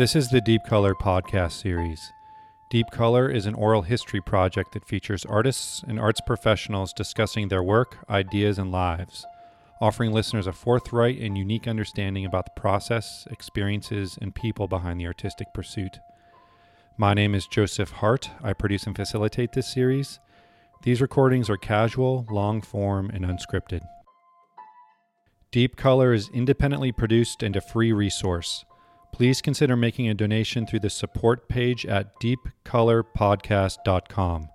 This is the Deep Color podcast series. Deep Color is an oral history project that features artists and arts professionals discussing their work, ideas, and lives, offering listeners a forthright and unique understanding about the process, experiences, and people behind the artistic pursuit. My name is Joseph Hart. I produce and facilitate this series. These recordings are casual, long form, and unscripted. Deep Color is independently produced and a free resource. Please consider making a donation through the support page at deepcolorpodcast.com.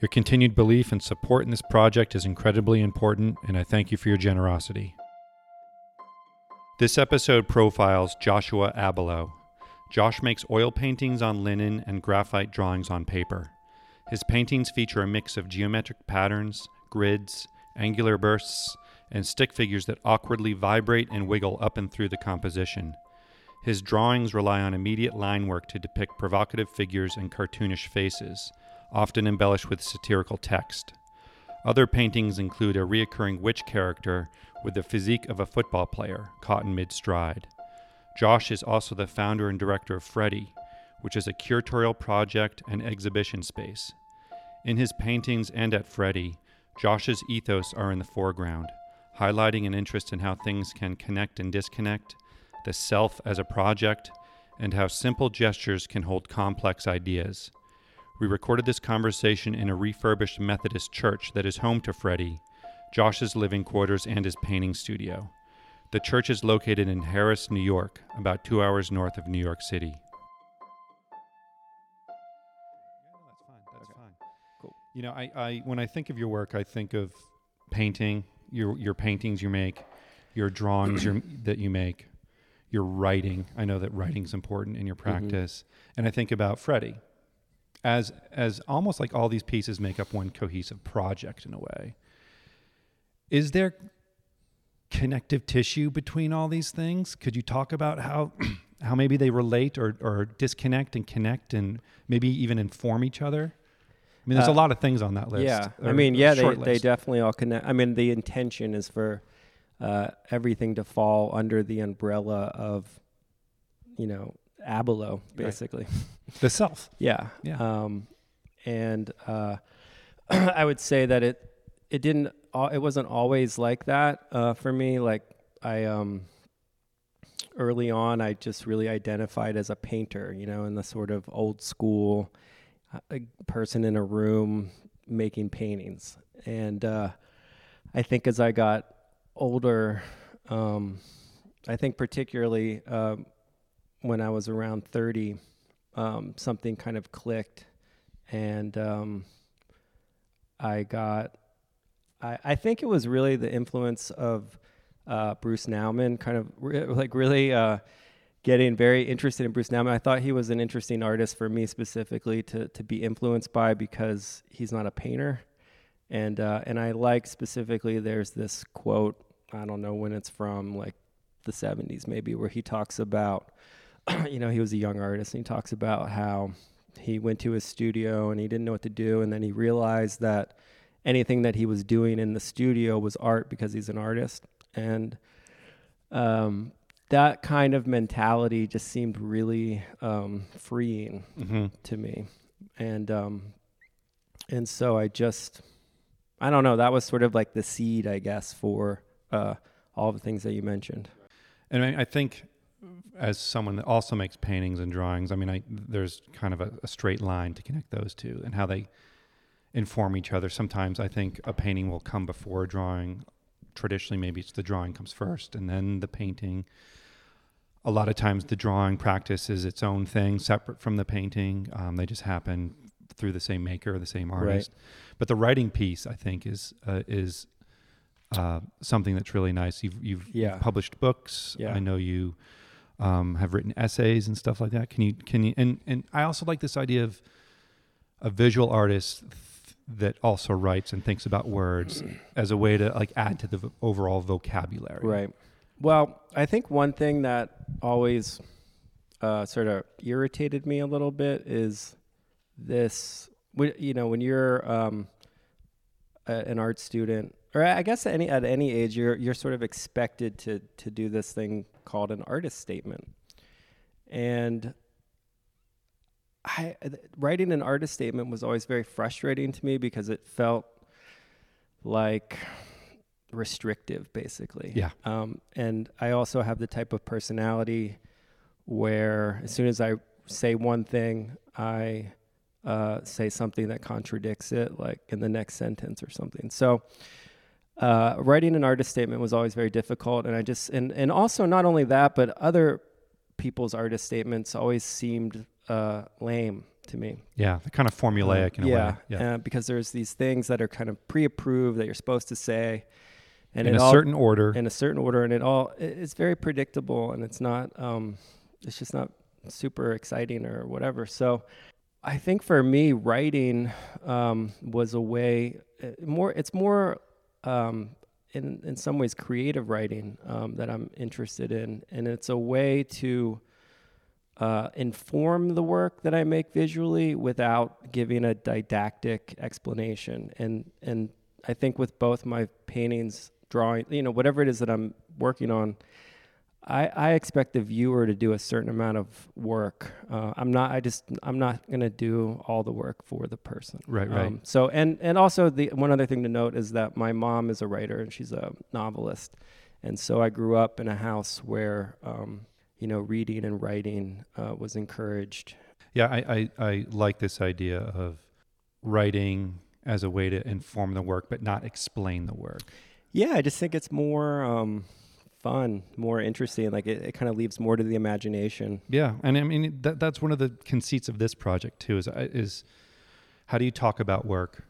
Your continued belief and support in this project is incredibly important, and I thank you for your generosity. This episode profiles Joshua Abelow. Josh makes oil paintings on linen and graphite drawings on paper. His paintings feature a mix of geometric patterns, grids, angular bursts, and stick figures that awkwardly vibrate and wiggle up and through the composition. His drawings rely on immediate line work to depict provocative figures and cartoonish faces, often embellished with satirical text. Other paintings include a reoccurring witch character with the physique of a football player caught in mid stride. Josh is also the founder and director of Freddy, which is a curatorial project and exhibition space. In his paintings and at Freddy, Josh's ethos are in the foreground, highlighting an interest in how things can connect and disconnect, the self as a project, and how simple gestures can hold complex ideas. We recorded this conversation in a refurbished Methodist church that is home to Freddy, Josh's living quarters, and his painting studio. The church is located in Harris, New York, about two hours north of New York City. that's fine. That's fine. Cool. You know, I, I when I think of your work, I think of painting, your your paintings you make, your drawings your, that you make, your writing. I know that writing's important in your practice, and I think about Freddy as as almost like all these pieces make up one cohesive project in a way. Is there connective tissue between all these things? Could you talk about how how maybe they relate or, or disconnect and connect and maybe even inform each other? I mean, there's Uh, a lot of things on that list. Yeah, I mean, yeah, they, they definitely all connect. I mean, the intention is for uh, everything to fall under the umbrella of, you know, Abelow, basically. the self. Yeah. Yeah. Um, and uh, I would say that it it didn't al- it wasn't always like that uh, for me. Like I um early on, I just really identified as a painter, you know, in the sort of old school uh, person in a room making paintings. And uh, I think as I got older, um, I think particularly um, when I was around 30, um, something kind of clicked. And um, I got, I, I think it was really the influence of uh, Bruce Nauman, kind of re- like really uh, getting very interested in Bruce Nauman. I thought he was an interesting artist for me specifically to, to be influenced by because he's not a painter. And, uh, and I like specifically, there's this quote, I don't know when it's from, like the 70s maybe, where he talks about, you know, he was a young artist and he talks about how he went to his studio and he didn't know what to do. And then he realized that anything that he was doing in the studio was art because he's an artist. And um, that kind of mentality just seemed really um, freeing hmm to me. And, um, and so I just, I don't know, that was sort of like the seed, I guess, for uh, all the things that you mentioned. And I, think, as someone that also makes paintings and drawings, I mean, I, there's kind of a, a straight line to connect those two and how they inform each other. Sometimes I think a painting will come before a drawing. Traditionally, maybe it's the drawing comes first and then the painting. A lot of times, the drawing practice is its own thing, separate from the painting. Um, they just happen through the same maker or the same artist. But the writing piece, I think, is uh, is uh, something that's really nice. You've you've, you've published books. Yeah. I know you um, have written essays and stuff like that. Can you can you and and I also like this idea of a visual artist that also writes and thinks about words as a way to like add to the v- overall vocabulary. Right. Well, I think one thing that always uh, sort of irritated me a little bit is this. You know, when you're um, a, an art student, or I guess at any at any age, you're you're sort of expected to to do this thing called an artist statement, and I writing an artist statement was always very frustrating to me because it felt like restrictive, basically. Yeah. Um, and I also have the type of personality where as soon as I say one thing, I uh, say something that contradicts it, like in the next sentence or something. So, uh, writing an artist statement was always very difficult, and I just and and also not only that, but other people's artist statements always seemed uh, lame to me. Yeah, they're kind of formulaic in a yeah, way. Yeah, because there's these things that are kind of pre-approved that you're supposed to say, and in a all, certain order. in a certain order, and it all it's very predictable, and it's not um, it's just not super exciting or whatever. So, I think for me, writing um, was a way uh, more. It's more um, in in some ways creative writing um, that I'm interested in, and it's a way to uh, inform the work that I make visually without giving a didactic explanation. And and I think with both my paintings, drawing, you know, whatever it is that I'm working on, I, I expect the viewer to do a certain amount of work. Uh, I'm not. I just. I'm not going to do all the work for the person. Right, right. Um, so and and also the one other thing to note is that my mom is a writer and she's a novelist, and so I grew up in a house where um, you know reading and writing uh, was encouraged. Yeah, I, I, I like this idea of writing as a way to inform the work, but not explain the work. Yeah, I just think it's more um, fun, more interesting. Like it, it kind of leaves more to the imagination. Yeah, and I mean that, that's one of the conceits of this project too. Is is how do you talk about work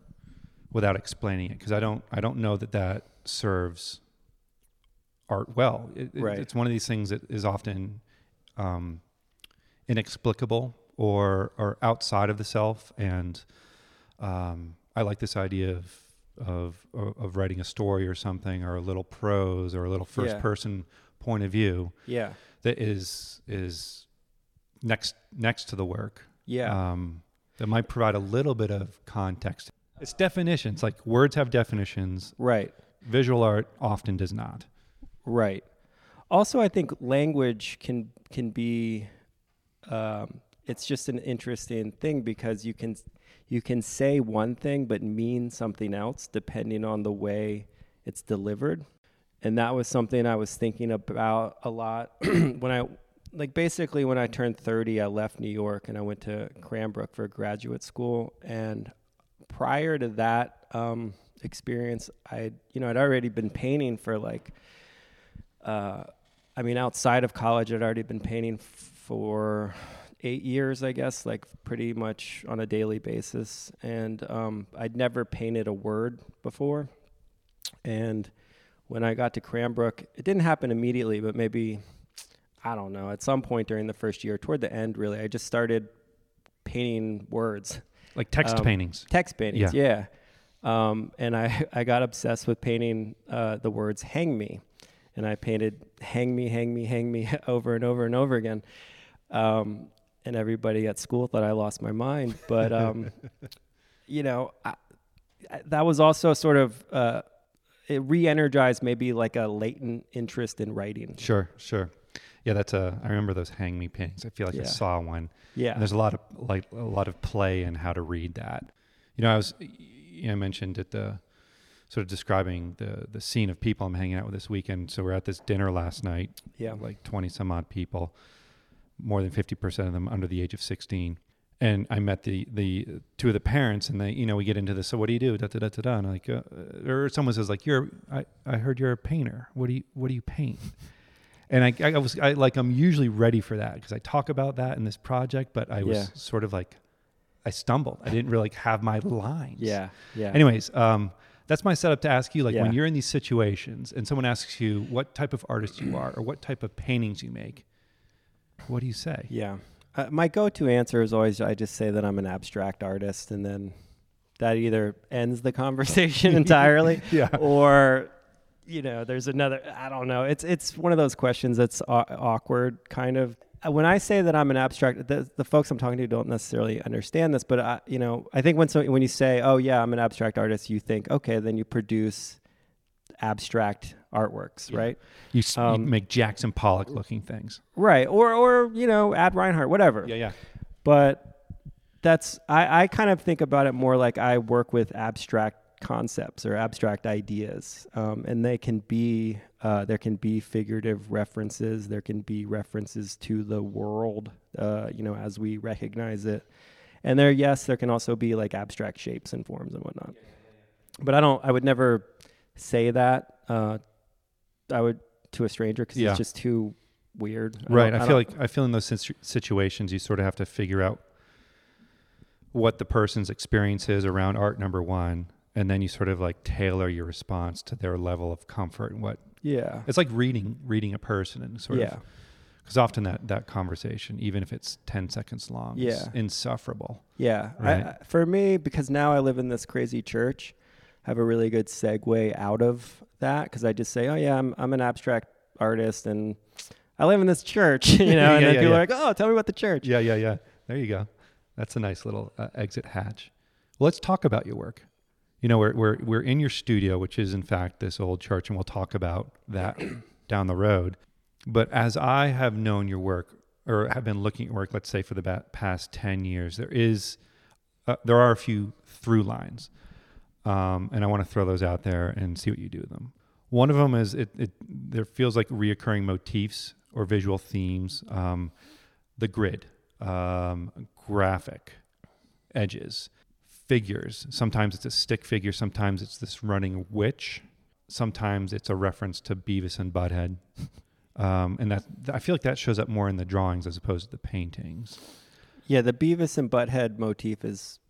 without explaining it? Because I don't I don't know that that serves art well. It, it- Right. It's one of these things that is often um, inexplicable or or outside of the self, and um, I like this idea of. Of, of writing a story or something or a little prose or a little first Yeah. person point of view Yeah, that is is next next to the work yeah, um, that might provide a little bit of context. It's definitions like words have definitions. right. Visual art often does not. Right. Also, I think language can can be. Um, it's just an interesting thing because you can you can say one thing but mean something else depending on the way it's delivered, and that was something I was thinking about a lot. When I like basically when I turned thirty, I left New York and I went to Cranbrook for graduate school, and prior to that um, experience, I you know I'd already been painting for like uh, I mean, outside of college, I'd already been painting for eight years, I guess, like pretty much on a daily basis. And um, I'd never painted a word before. And when I got to Cranbrook, it didn't happen immediately, but maybe, I don't know, at some point during the first year, toward the end, really, I just started painting words Like text Um, paintings. text paintings yeah, Um, and i i got obsessed with painting uh, the words hang me and i painted hang me hang me hang me over and over and over again um, and everybody at school thought i lost my mind but um, you know I, I- that was also sort of uh, it re-energized maybe like a latent interest in writing Sure, sure. Yeah, that's a. I remember those hang me paintings. I feel like I saw one. yeah And there's a lot of like a lot of play in how to read that. You know, I was you know, I mentioned at the sort of describing the the scene of people I'm hanging out with this weekend. So we're at this dinner last night. yeah like 20 some odd people, more than 50% of them under the age of 16. And I met the the two of the parents, and they, you know, we get into this. So what do you do? Da da da da da. And like, uh, or someone says like, "You're, I, I heard you're a painter. What do you, what do you paint?" And I, I was, I like, I'm usually ready for that because I talk about that in this project, but I was Yeah. sort of like, I stumbled. I didn't really have my lines. yeah yeah Anyways, um, that's my setup to ask you. Like when you're in these situations and someone asks you what type of artist you are or what type of paintings you make, what do you say? Yeah. Uh, my go-to answer is always I just say that I'm an abstract artist, and then that either ends the conversation entirely, Yeah. or you know, there's another. I don't know. It's it's one of those questions that's aw- awkward, kind of. Uh, When I say that I'm an abstract, the, the folks I'm talking to don't necessarily understand this, but I, you know, I think when so when you say, "Oh yeah, I'm an abstract artist," you think, okay, then you produce abstract artworks, Yeah. right? You, s- you Um, make Jackson Pollock looking things. Right. Or or you know, Ad Reinhardt, whatever. Yeah, yeah. But that's I, I kind of think about it more like I work with abstract concepts or abstract ideas, um, and they can be uh, there can be figurative references, there can be references to the world, uh, you know, as we recognize it, and there yes, there can also be like abstract shapes and forms and whatnot. But I don't. I would never say that. Uh, I would to a stranger because Yeah. it's just too weird. I Right. I, feel like I feel in those situ- situations you sort of have to figure out what the person's experience is around art number one, and then you sort of like tailor your response to their level of comfort and what yeah. it's like reading reading a person and sort yeah. of because often that that conversation, even if it's ten seconds long, is Yeah. insufferable. Yeah. Right. I, for me, because now I live in this crazy church, have a really good segue out of that because I just say, oh, yeah, I'm, I'm an abstract artist and I live in this church, you know, Yeah, and then yeah, people yeah. are like, oh, tell me about the church. Yeah, yeah, yeah. There you go. That's a nice little uh, exit hatch. Well, let's talk about your work. You know, we're, we're, we're in your studio, which is in fact this old church, and we'll talk about that down the road. But as I have known your work or have been looking at work, let's say for the past 10 years, there is, uh, there are a few through lines. Um, and I want to throw those out there and see what you do with them. One of them is it, it there feels like reoccurring motifs or visual themes. Um, the grid, um, graphic edges, figures. Sometimes it's a stick figure. Sometimes it's this running witch. Sometimes it's a reference to Beavis and Butthead. Um, and that I feel like that shows up more in the drawings as opposed to the paintings. Yeah. The Beavis and Butthead motif is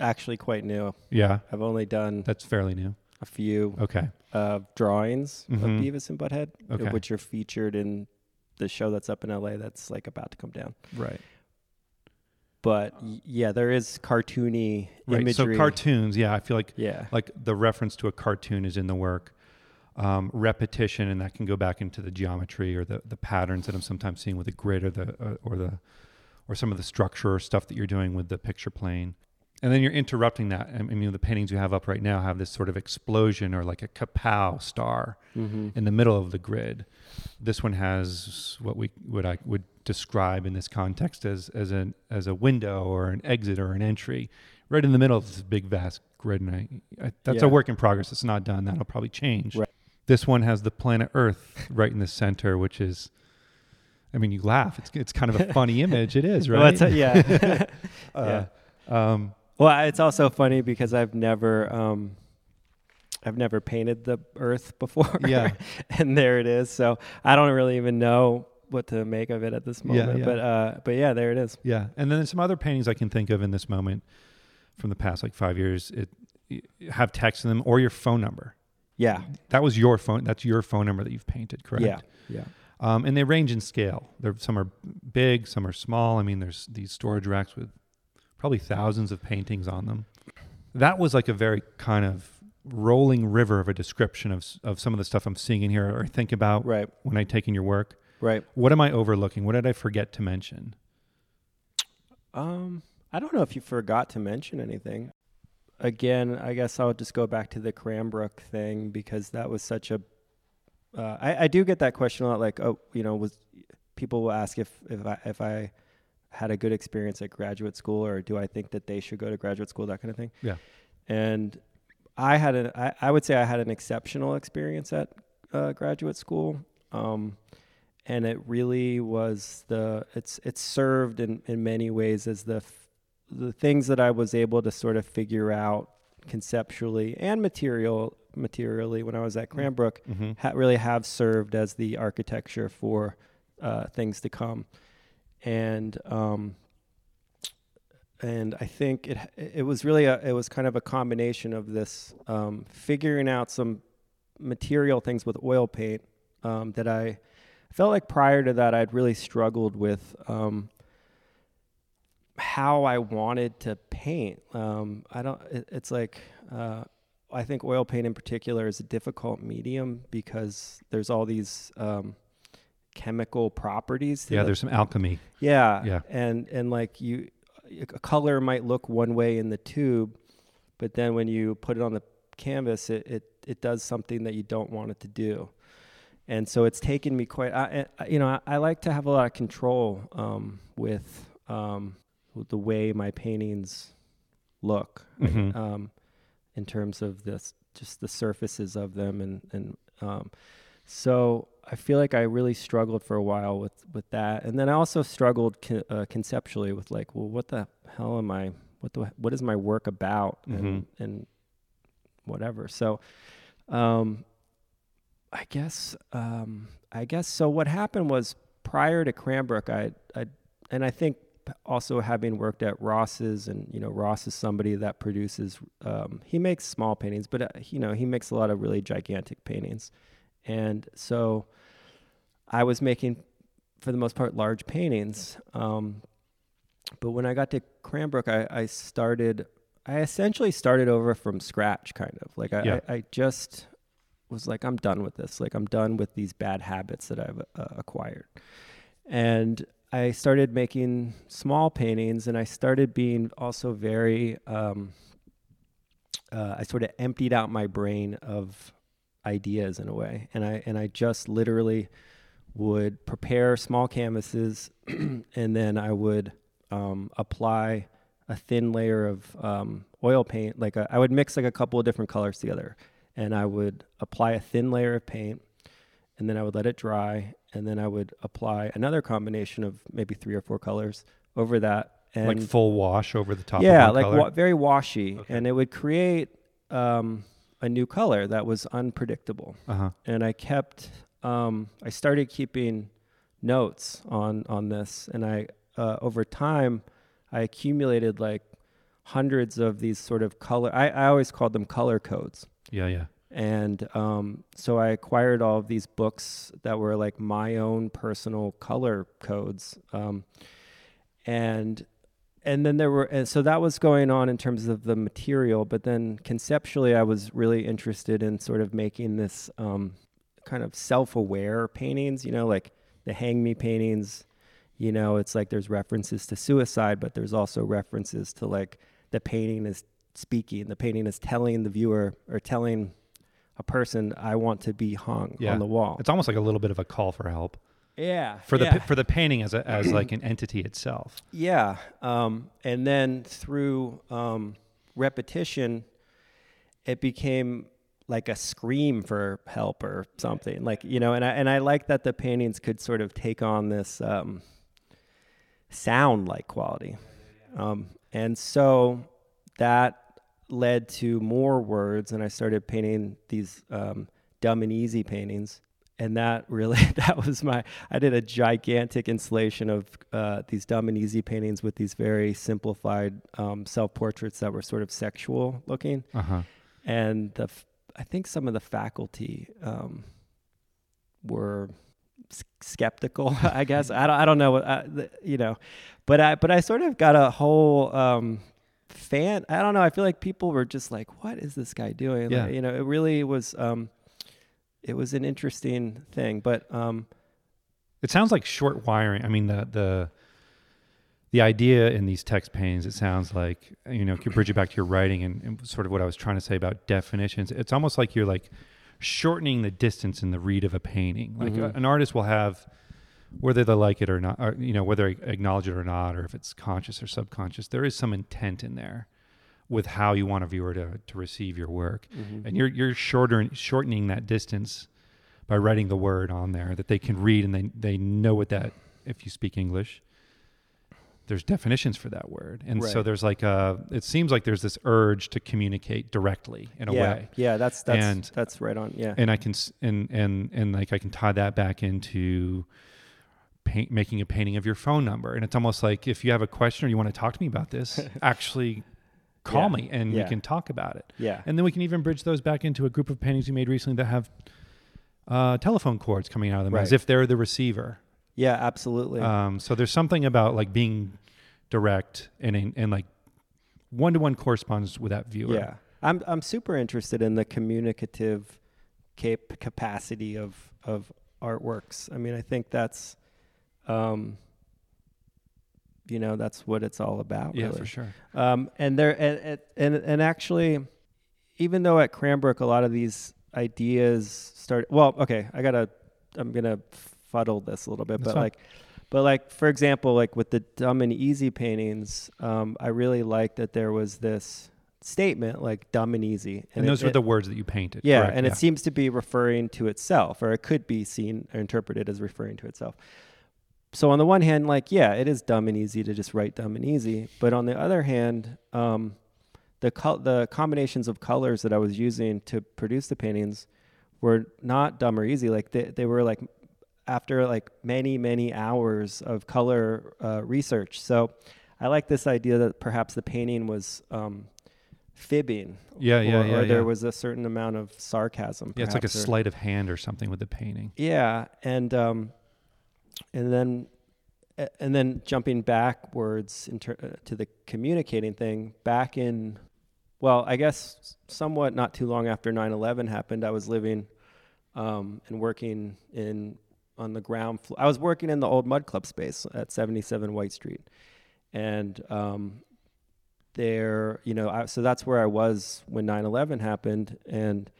actually quite new. Yeah, I've only done that's fairly new. a few Okay. uh, drawings Mhm. of Beavis and Butthead, uh, Okay. which are featured in the show that's up in LA that's like about to come down. Right. But yeah, there is cartoony Right. imagery. So cartoons, yeah, I feel like yeah. like the reference to a cartoon is in the work. Um, repetition, and that can go back into the geometry or the, the patterns that I'm sometimes seeing with the grid or the uh, or the or some of the structure or stuff that you're doing with the picture plane. And then you're interrupting that. I mean, the paintings you have up right now have this sort of explosion or like a kapow star Mm-hmm. in the middle of the grid. This one has what we what I would describe in this context as as an as a window or an exit or an entry, right in the middle of this big vast grid. And I, I that's a work in progress. It's not done. That'll probably change. Right. This one has the planet Earth right in the center, which is. I mean, you laugh. It's it's kind of a funny image. It is, right? Well, a- yeah. Uh, um, Well, it's also funny because I've never um I've never painted the earth before. Yeah. and there it is. So I don't really even know what to make of it at this moment. yeah. yeah. But uh but yeah, there it is. Yeah, and then there's some other paintings I can think of in this moment from the past like five years. It have text in them or your phone number. Yeah. That was your phone. That's your phone number that you've painted, correct? Yeah. Yeah. Um, and they range in scale. There, some are big, some are small. I mean, there's these storage racks with probably thousands of paintings on them. That was like a very kind of rolling river of a description of of some of the stuff I'm seeing in here or think about Right. when I take in your work. Right. What am I overlooking? What did I forget to mention? Um I don't know if you forgot to mention anything. Again, I guess I'll just go back to the Cranbrook thing because that was such a. Uh, I, I do get that question a lot. Like, oh, you know, was people will ask if if I if I had a good experience at graduate school or do I think that they should go to graduate school, that kind of thing. Yeah. And I had an I, I would say I had an exceptional experience at uh, graduate school. Um, and it really was the it's it's served in in many ways as the f- the things that I was able to sort of figure out conceptually and material materially when I was at Cranbrook Mm-hmm. ha- really have served as the architecture for uh, things to come, and um, and I think it it was really a it was kind of a combination of this um, figuring out some material things with oil paint um, that I felt like prior to that I'd really struggled with um, how I wanted to paint. Um, I don't. It, it's like uh, I think oil paint in particular is a difficult medium because there's all these um, chemical properties. Yeah, the- there's some alchemy. yeah, Yeah. and and like you, a color might look one way in the tube, but then when you put it on the canvas, it, it it does something that you don't want it to do. And so it's taken me quite, I, I, you know, I, I, like to have a lot of control um, with, um, with the way my paintings look Mhm. um, in terms of this, just the surfaces of them. And, and um, so I feel like I really struggled for a while with, with that. And then I also struggled con- uh, conceptually with like, well, what the hell am I, what the, what is my work about? And, and whatever. So, um, I guess, um, I guess, so what happened was prior to Cranbrook, I, I, and I think also having worked at Ross's and, you know, Ross is somebody that produces, um, he makes small paintings, but, uh, you know, he makes a lot of really gigantic paintings. And so I was making, for the most part, large paintings. Um, but when I got to Cranbrook, I, I started, I essentially started over from scratch, kind of. Like I, Yeah. I, I just was like, I'm done with this. Like I'm done with these bad habits that I've uh, acquired. And I started making small paintings, and I started being also very. Um, uh, I sort of emptied out my brain of ideas in a way, and I and I just literally would prepare small canvases, and then I would um, apply a thin layer of um, oil paint. Like a, I would mix like a couple of different colors together, and I would apply a thin layer of paint, and then I would let it dry, and then I would apply another combination of maybe three or four colors over that. And like full wash over the top. yeah, of like color? wa- very washy, Okay. and it would create um, a new color that was unpredictable. Uh-huh. And I kept, um, I started keeping notes on on this, and I uh, over time, I accumulated like hundreds of these sort of color. I, I always called them color codes. Yeah, yeah. And um, so I acquired all of these books that were like my own personal color codes. Um, and and then there were and so that was going on in terms of the material but then conceptually i was really interested in sort of making this um, kind of self-aware paintings you know like the hang me paintings. You know it's like there's references to suicide but there's also references to like the painting is speaking the painting is telling the viewer or telling a person i want to be hung Yeah. on the wall. It's almost like a little bit of a call for help yeah for the yeah. for the painting as a, as like an entity itself. Yeah. Um, and then through um, repetition, it became like a scream for help or something. Like, you know, and I, and I like that the paintings could sort of take on this um, sound like quality. Um, and so that led to more words, and I started painting these um, dumb and easy paintings. And that really, that was my, I did a gigantic installation of uh, these dumb and easy paintings with these very simplified um, self portraits that were sort of sexual looking. Uh-huh. And the, I think some of the faculty um, were s- skeptical, I guess. I don't, I don't know what, uh, the, you know, but I, but I sort of got a whole um, fan. I don't know. I feel like people were just like, what is this guy doing? Yeah. Like, you know, it really was, um, it was an interesting thing, but um, It sounds like short wiring. I mean, the the the idea in these text paintings, it sounds like you know, could bridge it back to your writing and, and sort of what I was trying to say about definitions. It's almost like you're like shortening the distance in the read of a painting. Like Mhm. a- an artist will have whether they like it or not, or, you know, whether they acknowledge it or not, or if it's conscious or subconscious, there is some intent in there with how you want a viewer to, to receive your work. Mm-hmm. And you're you're shorter shortening that distance by writing the word on there that they can read and they they know what that if you speak English. There's definitions for that word. And so there's like a it seems like there's this urge to communicate directly in a yeah, way. yeah, that's that's And- that's right on. Yeah, And I can and and and like I can tie that back into paint, making a painting of your phone number. And it's almost like if you have a question or you want to talk to me about this, actually call Yeah. me and Yeah. we can talk about it. yeah, And then we can even bridge those back into a group of paintings we made recently that have uh, telephone cords coming out of them as if they're the receiver. yeah, absolutely. Um, so there's something about like being direct and and, and like one to one correspondence with that viewer. Yeah, I'm I'm super interested in the communicative cap- capacity of of artworks. I mean, I think that's, um, you know, that's what it's all about. Yeah, really. for sure. Um, and there and, and and and actually, even though at Cranbrook a lot of these ideas start. Well, okay, I gotta. I'm gonna fuddle this a little bit, That's but fine. like, but like for example, like with the dumb and easy paintings, um, I really liked that there was this statement like dumb and easy, And, it- those were it- the words that you painted. yeah, correct? and it seems to be referring to itself, or it could be seen or interpreted as referring to itself. So on the one hand, like yeah, it is dumb and easy to just write dumb and easy, but on the other hand, um, the col- the combinations of colors that I was using to produce the paintings were not dumb or easy. Like they they were like after like many many hours of color uh, research. So I like this idea that perhaps the painting was. Um, fibbing Yeah, yeah, or, yeah, or there yeah. was a certain amount of sarcasm. Yeah, it's like a sleight of hand or something with the painting. Yeah, and um, and then and then jumping backwards uh, to the communicating thing. Back in, well, I guess somewhat not too long after 9/11 happened, I was living um, and working in on the ground floor. I was working in the old Mud Club space at 77 White Street, and um, there, you know, I, so that's where I was when 9/11 happened, and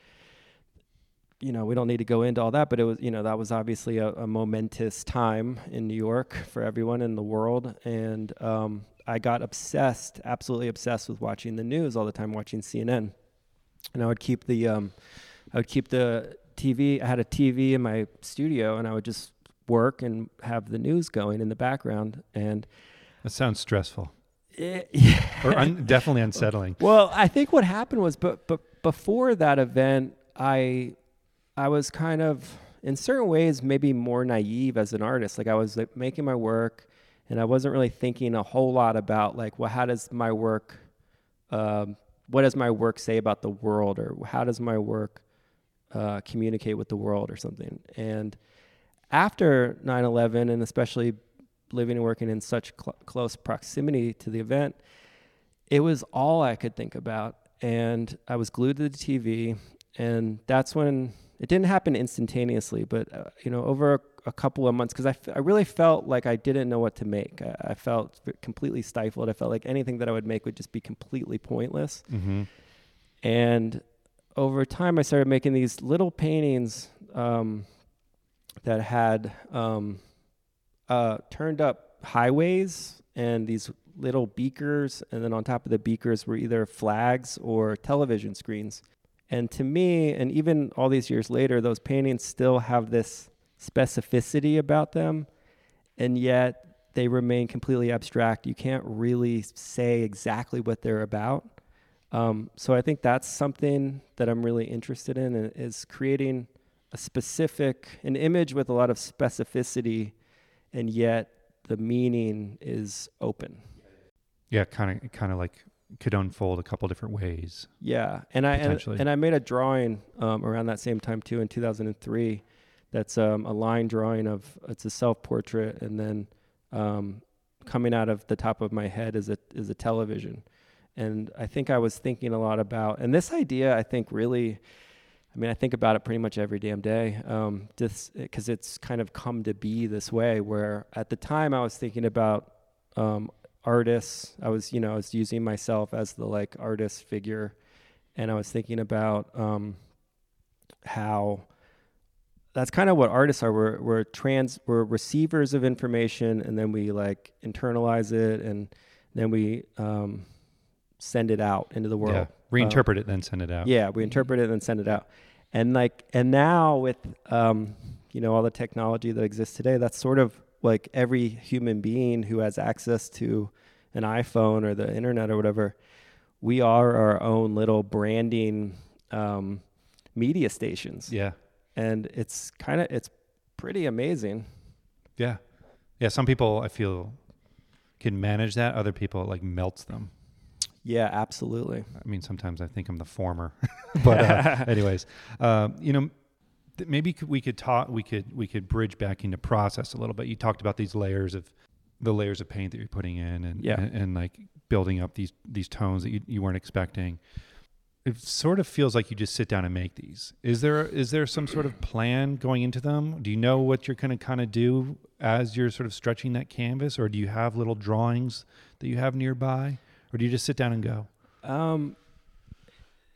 you know, we don't need to go into all that, but it was, you know, that was obviously a, a momentous time in New York for everyone in the world, and um, I got obsessed, absolutely obsessed with watching the news all the time, watching CNN, and I would keep the, um, I would keep the TV. I had a TV in my studio, and I would just work and have the news going in the background, and That sounds stressful it, yeah. or un- definitely unsettling. Well, I think what happened was, but but before that event, I I was kind of in certain ways maybe more naive as an artist. Like I was like, making my work, and I wasn't really thinking a whole lot about like, well, how does my work, um, what does my work say about the world, or how does my work uh, communicate with the world, or something. And after 9/11, and especially living and working in such cl- close proximity to the event, it was all I could think about. And I was glued to the TV. And that's when it didn't happen instantaneously, but, uh, you know, over a, a couple of months, because I, f- I really felt like I didn't know what to make. I, I felt completely stifled. I felt like anything that I would make would just be completely pointless. hmm And over time, I started making these little paintings um, that had um, uh, turned up highways and these little beakers. And then on top of the beakers were either flags or television screens. And to me, and even all these years later, those paintings still have this specificity about them. And yet they remain completely abstract. You can't really say exactly what they're about. Um, so I think that's something that I'm really interested in is creating a specific, an image with a lot of specificity, and yet the meaning is open. Yeah, kind of, kind of like could unfold a couple different ways. Yeah, and I and, and I made a drawing um, around that same time too in 2003. That's um, a line drawing of it's a self portrait, and then um, coming out of the top of my head is a is a television, and I think I was thinking a lot about and this idea. I think really, I mean, I think about it pretty much every damn day. Um, just because it's kind of come to be this way. Where at the time I was thinking about um, artists. I was, you know, I was using myself as the like artist figure, and I was thinking about um, how that's kind of what artists are. We're we're trans we're receivers of information, and then we like internalize it, and then we um, send it out into the world. Yeah, reinterpret it, then send it out. Yeah, we interpret it and then send it out. And like and now with um, you know all the technology that exists today, that's sort of like every human being who has access to an iPhone or the internet or whatever, we are our own little branding um, media stations. yeah, And it's kind of it's pretty amazing. yeah, yeah. Some people I feel can manage that. Other people it like melts them. Yeah, absolutely. I mean, sometimes I think I'm the former, but uh, anyways, uh, you know, th- maybe could, we could talk. We could we could bridge back into process a little bit. You talked about these layers of the layers of paint that you're putting in, and Yeah. and, and like building up these these tones that you, you weren't expecting. It sort of feels like you just sit down and make these. Is there is there some sort of plan going into them? Do you know what you're going to kind of do as you're sort of stretching that canvas, or do you have little drawings that you have nearby, or do you just sit down and go? Um,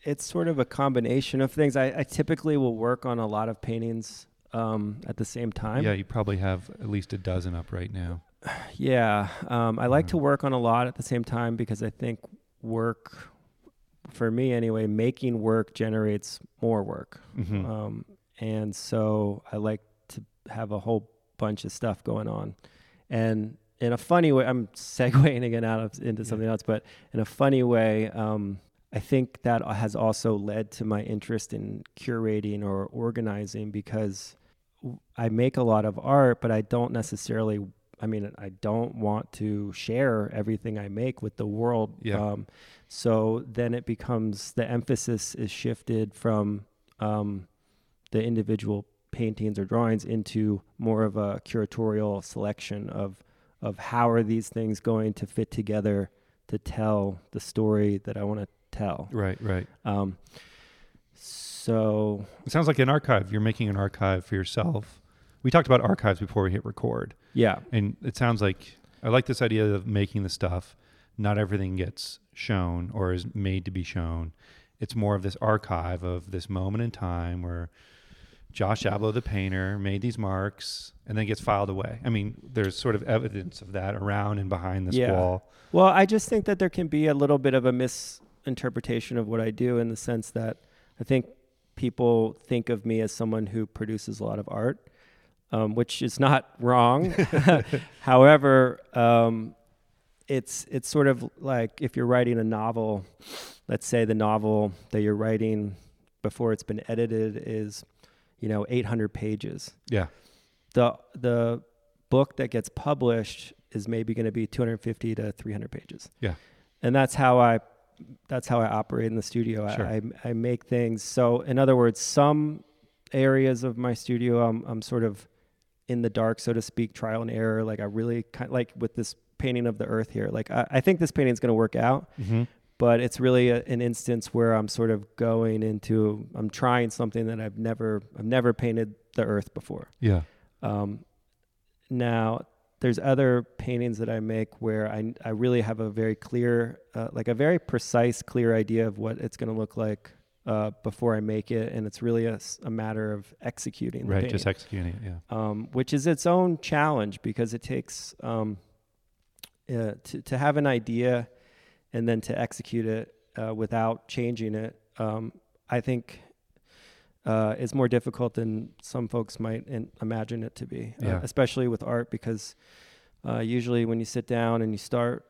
it's sort of a combination of things. I, I typically will work on a lot of paintings um, at the same time. Yeah, you probably have at least a dozen up right now. Yeah, um, I like to Mhm. work on a lot at the same time because I think work, for me anyway, making work generates more work. hmm Um, and so I like to have a whole bunch of stuff going on. And in a funny way, I'm segueing again out of into Yeah. something else, but in a funny way, um, I think that has also led to my interest in curating or organizing because I make a lot of art, but I don't necessarily. I mean, I don't want to share everything I make with the world. Yeah. Um, so then it becomes the emphasis is shifted from um, the individual paintings or drawings into more of a curatorial selection of of how are these things going to fit together to tell the story that I want to tell. Right, right. Um, so It sounds like an archive. You're making an archive for yourself. We talked about archives before we hit record, yeah, and it sounds like I like this idea of making the stuff. Not everything gets shown or is made to be shown. It's more of this archive of this moment in time where Josh Abelow, the painter, made these marks and then gets filed away. I mean, there's sort of evidence of that around and behind this Yeah. wall. Well, I just think that there can be a little bit of a misinterpretation of what I do in the sense that I think people think of me as someone who produces a lot of art, um, which is not wrong. However, um, it's it's sort of like if you're writing a novel, let's say the novel that you're writing before it's been edited is, you know, 800 pages Yeah, the the book that gets published is maybe going to be 250 to 300 pages. Yeah. And that's how I that's how I operate in the studio. Sure. I, I I make things so in other words some areas of my studio I'm I'm sort of in the dark so to speak trial and error like I really kind of like with this painting of the earth here like I, I think this painting is going to work out mm-hmm. but it's really a, an instance where I'm sort of going into I'm trying something that I've never I've never painted the earth before yeah, um, now, there's other paintings that I make where I, I really have a very clear, uh, like a very precise, clear idea of what it's going to look like uh, before I make it, and it's really a matter of executing. right. Just executing it. Yeah, um, which is its own challenge because it takes um, uh, to to have an idea and then to execute it uh, without changing it. Um, I think uh, is more difficult than some folks might in, imagine it to be, uh, especially with art because uh, usually when you sit down and you start,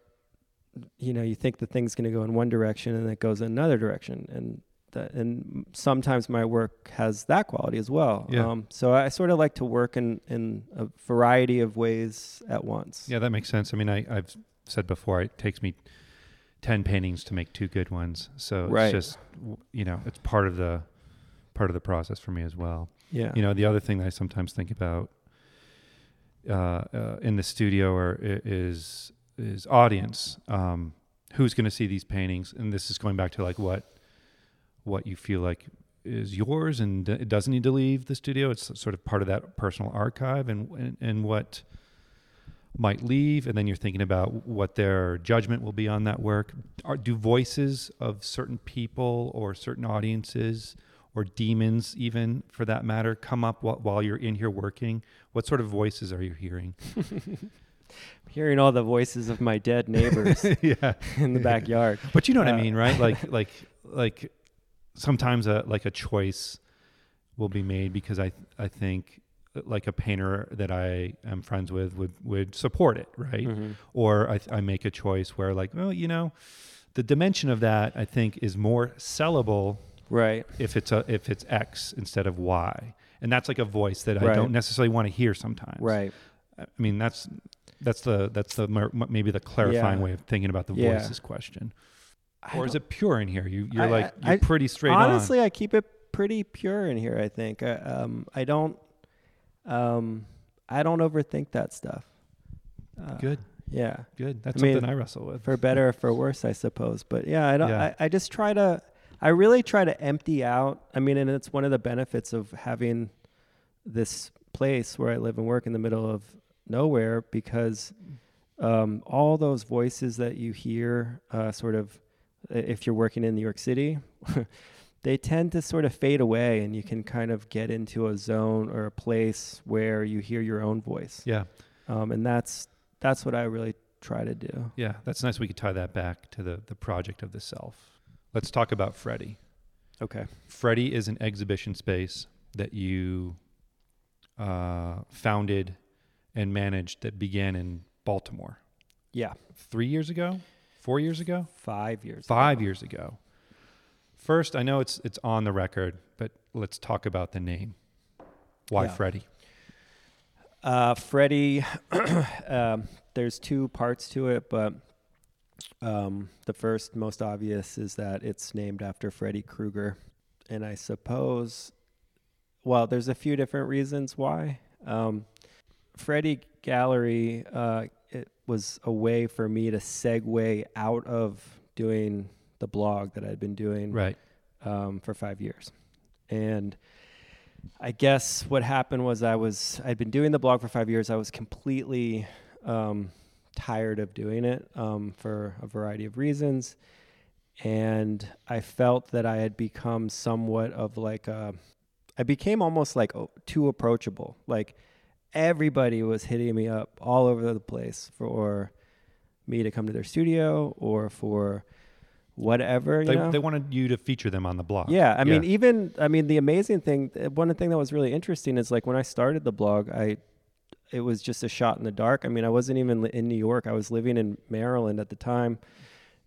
you know, you think the thing's going to go in one direction and it goes in another direction, and that, and sometimes my work has that quality as well. Yeah. Um, so I sort of like to work in in a variety of ways at once. yeah, that makes sense. I mean, I, I've said before, it takes me ten paintings to make two good ones. So Right. it's just you know, it's part of the part of the process for me as well. Yeah. You know, the other thing that I sometimes think about uh, uh, in the studio or is is audience. Um, who's going to see these paintings? And this is going back to like what what you feel like is yours and it doesn't need to leave the studio. It's sort of part of that personal archive and and, and what might leave and then you're thinking about what their judgment will be on that work Are, do voices of certain people or certain audiences or demons even for that matter come up while, while you're in here working? What sort of voices are you hearing? Hearing all the voices of my dead neighbors yeah. in the backyard. but you know what i Uh, mean right? Like like like sometimes a like a choice will be made because i i think like a painter that i am friends with would would support it right? Mhm. or I, I make a choice where like well you know the dimension of that i think is more sellable Right. if it's a if it's x instead of y and that's like a voice that i don't necessarily want to hear sometimes Right. i mean that's that's the that's the maybe the clarifying Yeah. way of thinking about the Yeah. voices question I or is it pure in here you you're I- like you're I- pretty straight honestly, I keep it pretty pure in here. I think. I, um, I don't. Um, I don't overthink that stuff. Uh, good Yeah. good that's I mean, something i wrestle with For better or for worse, I suppose. But yeah, I don't. Yeah. I, I just try to. I really try to empty out. I mean, and it's one of the benefits of having this place where I live and work in the middle of nowhere because um, all those voices that you hear, uh, sort of if you're working in New York City, they tend to sort of fade away and you can kind of get into a zone or a place where you hear your own voice. Yeah. Um, and that's that's what I really try to do. Yeah, that's nice. We could tie that back to the the project of the self. Let's talk about Freddy. Okay. Freddy is an exhibition space that you uh, founded and managed that began in Baltimore Yeah. three years ago, four years ago, Five years. five ago. years ago. First, I know it's it's on the record, but let's talk about the name. Why Yeah. Freddy? Uh, Freddy, um, there's two parts to it, but um, the first, most obvious, is that it's named after Freddy Krueger. And I suppose, well, there's a few different reasons why. Um, Freddy Gallery, uh, it was a way for me to segue out of doing the blog that I'd been doing Right. um, for five years. And I guess what happened was I was I'd been doing the blog for five years. I was completely um, tired of doing it um, for a variety of reasons, and I felt that I had become somewhat of like a. I became almost like oh, too approachable. Like everybody was hitting me up all over the place for me to come to their studio or for whatever. You They, know? they wanted you to feature them on the blog. Yeah, I mean, even I mean, the amazing thing, one thing that was really interesting is like when I started the blog, I it was just a shot in the dark. I mean, I wasn't even li- in New York; I was living in Maryland at the time,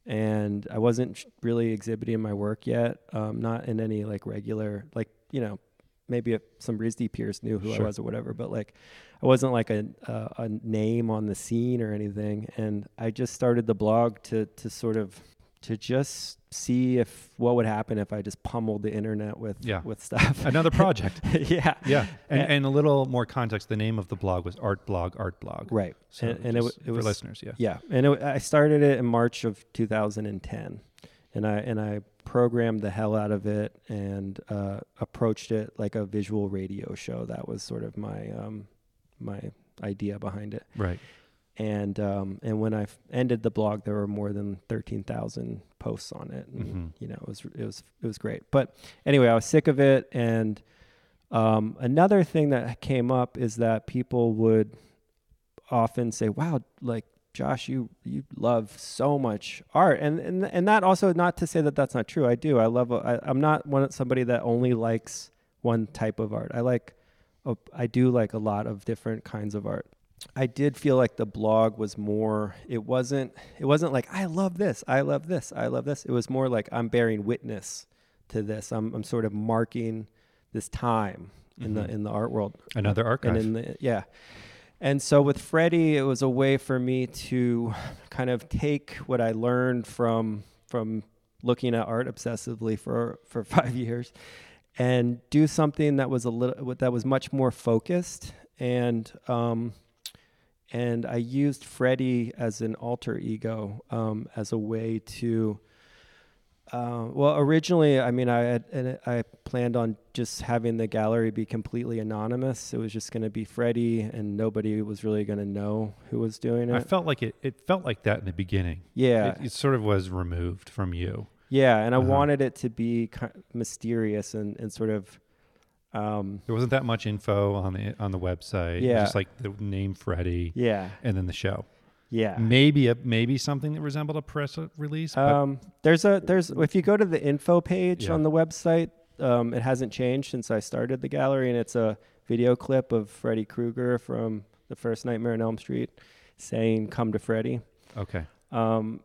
and I wasn't really exhibiting my work yet. Um, not in any like regular, like you know, maybe if some RISD peers knew who Sure. I was or whatever, but like I wasn't like a, a a name on the scene or anything. And I just started the blog to to sort of to just see if what would happen if I just pummeled the internet with Yeah. with stuff. Another project. yeah. yeah. And, Yeah. and a little more context. The name of the blog was Art Blog, Art Blog. Right. So and and it, just wa- it for was listeners, yeah. Yeah, and it, I started it in March of 2010, and I and I programmed the hell out of it and uh, approached it like a visual radio show. That was sort of my um, my idea behind it. Right. And um, and when I ended the blog, there were more than 13,000 posts on it. And, Mhm. You know, it was it was it was great. But anyway, I was sick of it, and um, another thing that came up is that people would often say, "Wow, like Josh, you you love so much art," and and and that also not to say that that's not true. I do. I love. I, I'm not one somebody that only likes one type of art. I like. a- I do like a lot of different kinds of art. I did feel like the blog was more. It wasn't. It wasn't like I love this. I love this. I love this. It was more like I'm bearing witness to this. I'm I'm sort of marking this time in the Mhm. in the art world Another archive. and in the yeah and so with freddy it was a way for me to kind of take what i learned from from looking at art obsessively for for five years and do something that was a little that was much more focused and um and i used freddy as an alter ego um as a way to uh, well, originally, I mean, I had, and I planned on just having the gallery be completely anonymous. It was just going to be Freddy, and nobody was really going to know who was doing it. I felt like it, it felt like that in the beginning. yeah, It, it sort of was removed from you. yeah, and I Uh-huh. wanted it to be mysterious and, and sort of, um, There wasn't that much info on the on the website. Yeah. just like the name Freddy yeah, and then the show. yeah. Maybe a maybe something that resembled a press release. Um, there's a there's if you go to the info page Yeah. on the website, um, it hasn't changed since I started the gallery, and it's a video clip of Freddy Krueger from the first Nightmare on Elm Street saying "Come to Freddy." okay. um,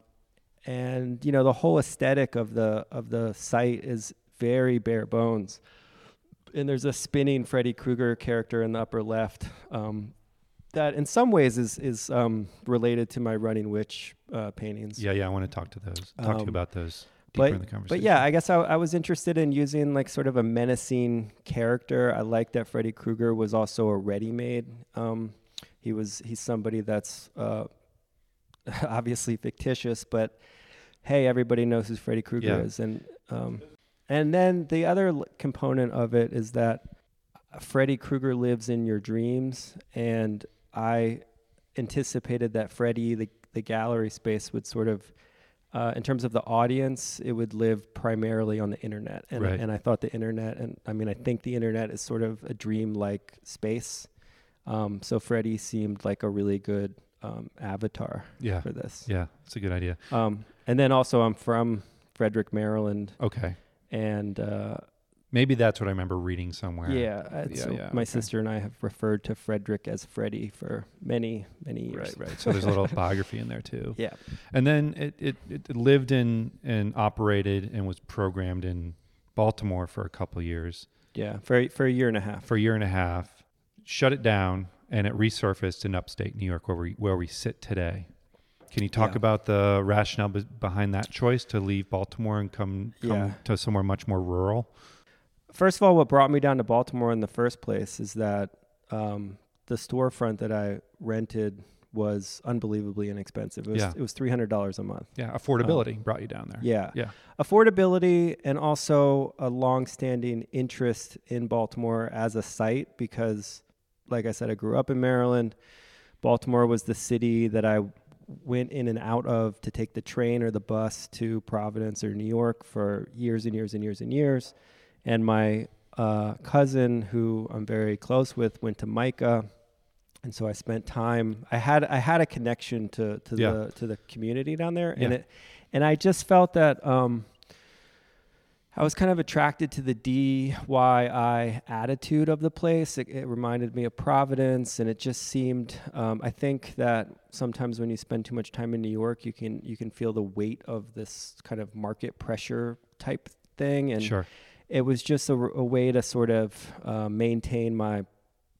and you know the whole aesthetic of the of the site is very bare bones and there's a spinning Freddy Krueger character in the upper left um, that in some ways is is um, related to my Running Witch uh, paintings Yeah, yeah. I want to talk to those. Talk to you Um, about those deeper but in the conversation. but yeah, I guess I, I was interested in using like sort of a menacing character. I like that Freddy Krueger was also a ready-made. Um, he was he's somebody that's uh, obviously fictitious, but hey, everybody knows who Freddy Krueger Yeah. is, and um, and then the other l- component of it is that Freddy Krueger lives in your dreams, and I anticipated that Freddy, the the gallery space, would sort of uh, in terms of the audience, it would live primarily on the internet, and Right. and I thought the internet, and I mean, I think the internet is sort of a dream-like space. Um, so Freddy seemed like a really good um, avatar Yeah. for this. Yeah. It's a good idea. Um, and then also, I'm from Frederick, Maryland, Okay. And uh, Maybe that's what I remember reading somewhere. yeah, Yeah, so yeah, my okay. sister and I have referred to Frederick as Freddie for many, many years. Right, right. So there's a little biography in there too. Yeah. And then it, it, it lived in and operated and was programmed in Baltimore for a couple of years, Yeah, for for a year and a half. for a year and a half, shut it down, and it resurfaced in upstate New York where we, where we sit today. Can you talk Yeah. about the rationale be- behind that choice to leave Baltimore and come, come Yeah. to somewhere much more rural? First of all, what brought me down to Baltimore in the first place is that um, the storefront that I rented was unbelievably inexpensive. It was Yeah. it was three hundred dollars a month. Yeah, affordability brought you down there. Yeah. Yeah. Affordability and also a long-standing interest in Baltimore as a site because, like I said, I grew up in Maryland. Baltimore was the city that I went in and out of to take the train or the bus to Providence or New York for years and years and years and years. And my uh, cousin, who I'm very close with, went to MICA, and so I spent time. I had I had a connection to to Yeah. the to the community down there, and it and I just felt that um, I was kind of attracted to the DIY attitude of the place. It, it reminded me of Providence, and it just seemed. Um, I think that sometimes when you spend too much time in New York, you can you can feel the weight of this kind of market pressure type thing, and Sure. it was just a, a way to sort of uh, maintain my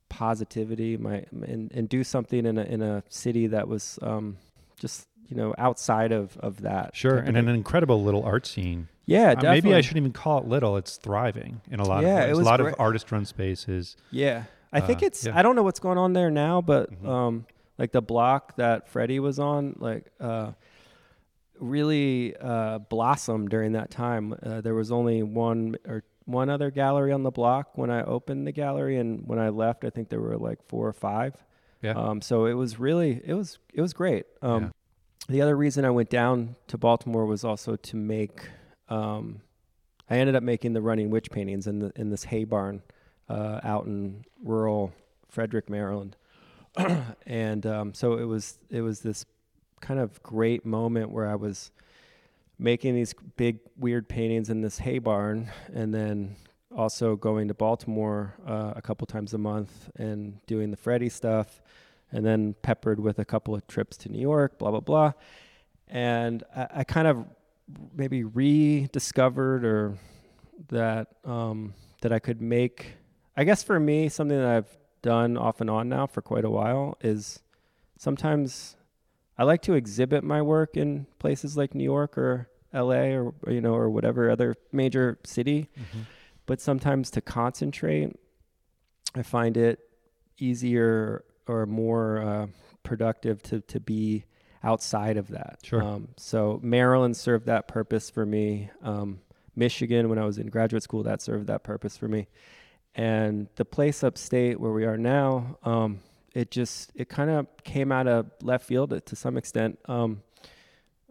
positivity, my and, and do something in a in a city that was um, just you know outside of of that. Sure. And an incredible little art scene. Yeah, Uh, maybe I shouldn't even call it little. It's thriving in a lot Yeah, of it ways. was a lot great. of artist-run spaces. Yeah, I think Uh, it's. yeah. I don't know what's going on there now, but Mhm. um, like the block that Freddy was on, like uh, really uh, blossomed during that time. Uh, there was only one or one other gallery on the block when I opened the gallery, and when I left, I think there were like four or five. Yeah. Um, so it was really it was it was great. Um, Yeah. The other reason I went down to Baltimore was also to make. Um, I ended up making the running witch paintings in the in this hay barn uh, out in rural Frederick, Maryland, and um, so it was it was this kind of great moment where I was making these big weird paintings in this hay barn, and then also going to Baltimore uh, a couple times a month and doing the Freddy stuff, and then peppered with a couple of trips to New York, blah blah blah, and I, I kind of maybe rediscovered or that um, that I could make. I guess for me, something that I've done off and on now for quite a while is sometimes I like to exhibit my work in places like New York or L.A. or you know or whatever other major city, but sometimes to concentrate, I find it easier or more uh, productive to to be outside of that. Sure. Um, so Maryland served that purpose for me. Um, Michigan, when I was in graduate school, that served that purpose for me. And the place upstate where we are now, um, it just it kind of came out of left field to some extent. Um,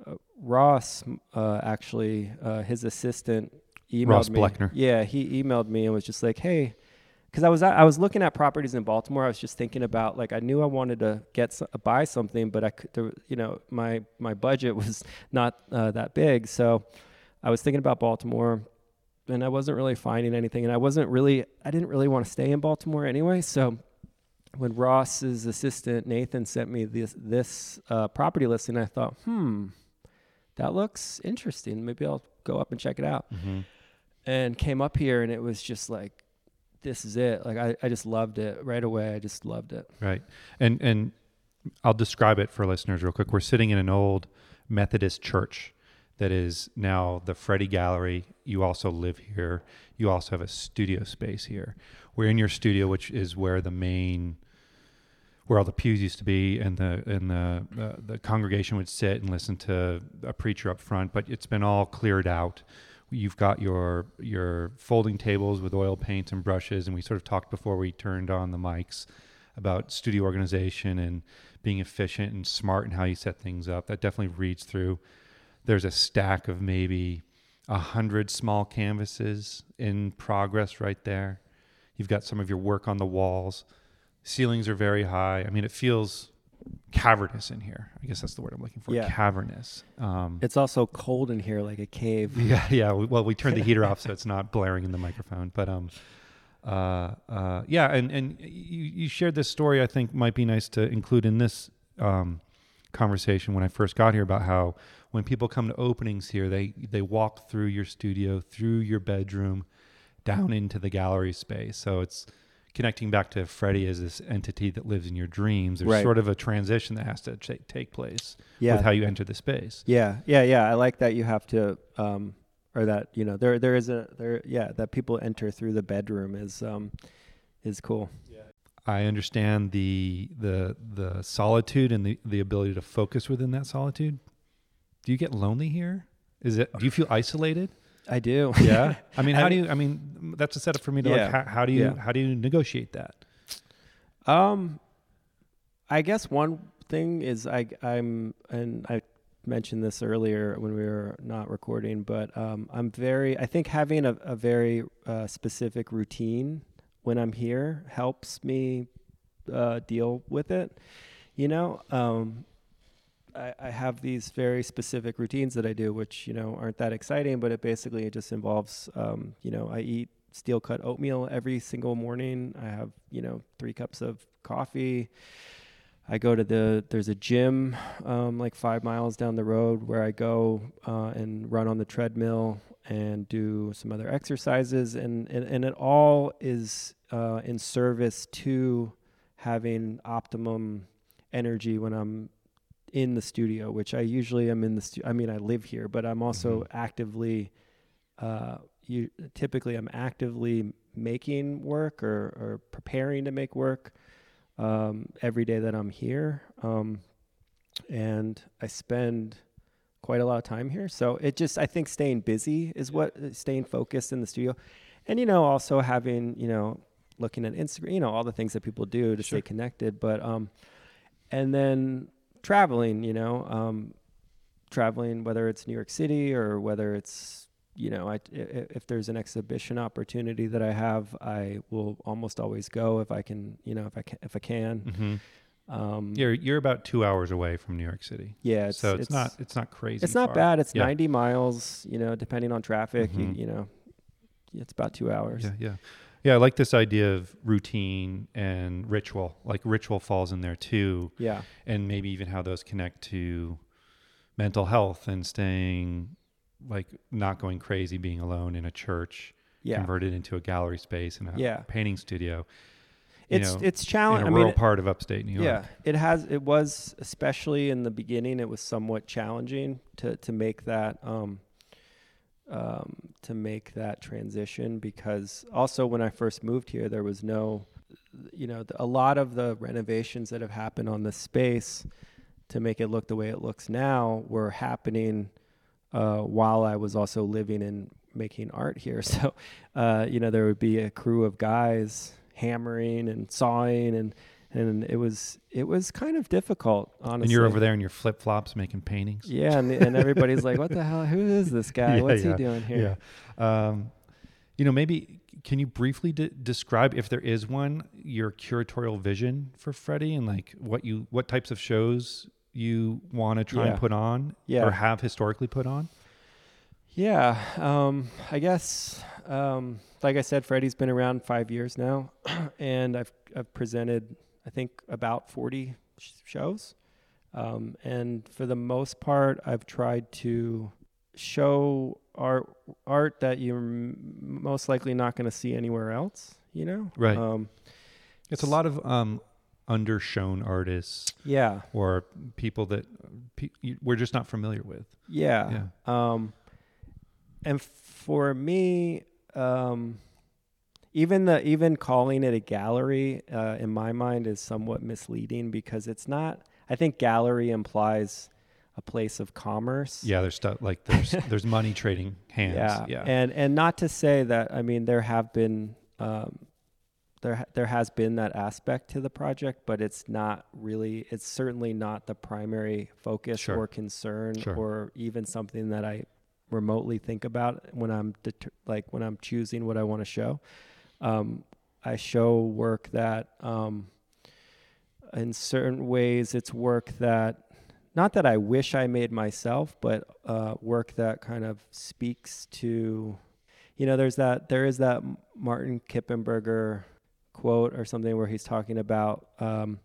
uh, Ross, uh, actually, uh, his assistant emailed Ross me. Bleckner. Yeah, he emailed me and was just like, "Hey." Because I was I was looking at properties in Baltimore, I was just thinking about like I knew I wanted to get so- buy something, but I could, there, you know, my my budget was not uh, that big, so I was thinking about Baltimore, and I wasn't really finding anything, and I wasn't really I didn't really want to stay in Baltimore anyway. So when Ross's assistant Nathan sent me this this uh, property listing, I thought, hmm, that looks interesting. Maybe I'll go up and check it out. hmm And came up here, and it was just like, this is it. Like I, I just loved it right away. I just loved it. Right. And and I'll describe it for listeners real quick. We're sitting in an old Methodist church that is now the Freddy Gallery. You also live here. You also have a studio space here. We're in your studio, which is where the main where all the pews used to be and the and the uh, the congregation would sit and listen to a preacher up front but it's been all cleared out you've got your your folding tables with oil paints and brushes and we sort of talked before we turned on the mics about studio organization and being efficient and smart and how you set things up that definitely reads through there's a stack of maybe a hundred small canvases in progress right there. You've got some of your work on the walls. Ceilings are very high. I mean, it feels cavernous in here. I guess that's the word I'm looking for. Yeah. Cavernous. Um, It's also cold in here, like a cave. yeah, yeah. Well, we turned the heater off so it's not blaring in the microphone. But um, uh, uh, yeah, and and you you shared this story. I think might be nice to include in this um, conversation when I first got here about how when people come to openings here, they they walk through your studio, through your bedroom, down into the gallery space. So it's connecting back to Freddy as this entity that lives in your dreams. There's Right. sort of a transition that has to ta- take place Yeah. with how you enter the space. Yeah, yeah, yeah. I like that you have to, um, or that you know, there there is a there, yeah, that people enter through the bedroom is um, is cool. I understand the the the solitude and the, the ability to focus within that solitude. Do you get lonely here? Is it do you feel isolated? I do. Yeah. I mean, how I- do you I mean that's a setup for me to Yeah. like how, how do you Yeah. how do you negotiate that? Um, I guess one thing is I I'm and I mentioned this earlier when we were not recording, but um, I'm very I think having a, a very uh, specific routine when I'm here helps me uh, deal with it. You know, um, I, I have these very specific routines that I do, which you know aren't that exciting, but it basically it just involves um, you know I eat steel cut oatmeal every single morning. I have you know three cups of coffee. I go to the there's a gym um, like five miles down the road where I go uh, and run on the treadmill and do some other exercises and and, and it all is uh, in service to having optimum energy when I'm in the studio, which I usually am in the stu- I mean I live here, but I'm also Mhm. actively uh, you typically I'm actively making work or, or preparing to make work um, every day that I'm here. Um, and I spend quite a lot of time here. So it just, I think staying busy is what, staying focused in the studio. And, you know, also having, you know, looking at Instagram, you know, all the things that people do to Sure. stay connected. But, um, and then traveling, you know, um, traveling, whether it's New York City or whether it's, you know, I, if there's an exhibition opportunity that I have, I will almost always go if I can, you know, if I can, if I can. Mm-hmm. Um, You're you're about two hours away from New York City, yeah, it's, so it's, not it's not crazy. it's not far. bad. It's Yeah. 90 miles, you know, depending on traffic, Mhm. you, you know, it's about two hours. Yeah, yeah, yeah. I like this idea of routine and ritual. Like ritual falls in there too. Yeah. and maybe even how those connect to mental health and staying like not going crazy being alone in a church Yeah. converted into a gallery space and a Yeah. painting studio It's, know, it's in challenging. a I rural mean, part of upstate new york yeah, it has, it was, especially in the beginning, it was somewhat challenging to, to make that, um, um, to make that transition because also when I first moved here, there was no, you know, a lot of the renovations that have happened on the space to make it look the way it looks now were happening uh, while I was also living and making art here. So, uh, you know, there would be a crew of guys hammering and sawing and and it was it was kind of difficult honestly and you're over there in your flip-flops making paintings? Yeah and, and everybody's like what the hell? Who is this guy? Yeah, what's yeah, he doing here? Yeah. Um, you know maybe can you briefly de- describe if there is one your curatorial vision for freddy and like what you what types of shows you want to try Yeah. and put on Yeah. or have historically put on? Yeah, um, I guess, um, like I said, Freddy's been around five years now, and I've I've presented, I think, about forty sh- shows, um, and for the most part, I've tried to show art art that you're m- most likely not going to see anywhere else. You know, Right. Um, It's a lot of um, undershown artists yeah, or people that pe- we're just not familiar with. Yeah. Um, and for me, um, even the even calling it a gallery uh, in my mind is somewhat misleading because it's not. I think gallery implies a place of commerce. Yeah, there's stuff like there's there's money trading hands. Yeah. Yeah. And and not to say that I mean there have been um, there there has been that aspect to the project, but it's not really. It's certainly not the primary focus Sure. or concern, Sure. or even something that I remotely think about when I'm deter- like when I'm choosing what I want to show. Um, I show work that, um, in certain ways, it's work that, not that I wish I made myself, but uh, work that kind of speaks to, you know, there's that there is that Martin Kippenberger quote or something where he's talking about um,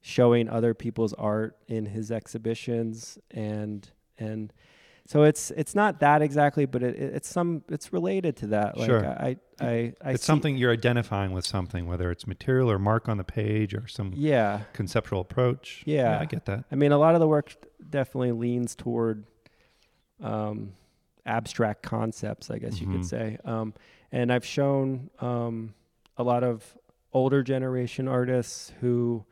showing other people's art in his exhibitions and and so it's it's not that exactly but it, it- it's some it's related to that like Sure. I I I it's see- something you're identifying with something, whether it's material or mark on the page or some yeah conceptual approach. Yeah. I get that. I mean, a lot of the work definitely leans toward um, abstract concepts, I guess you Mhm. could say. Um, and I've shown um, a lot of older generation artists who,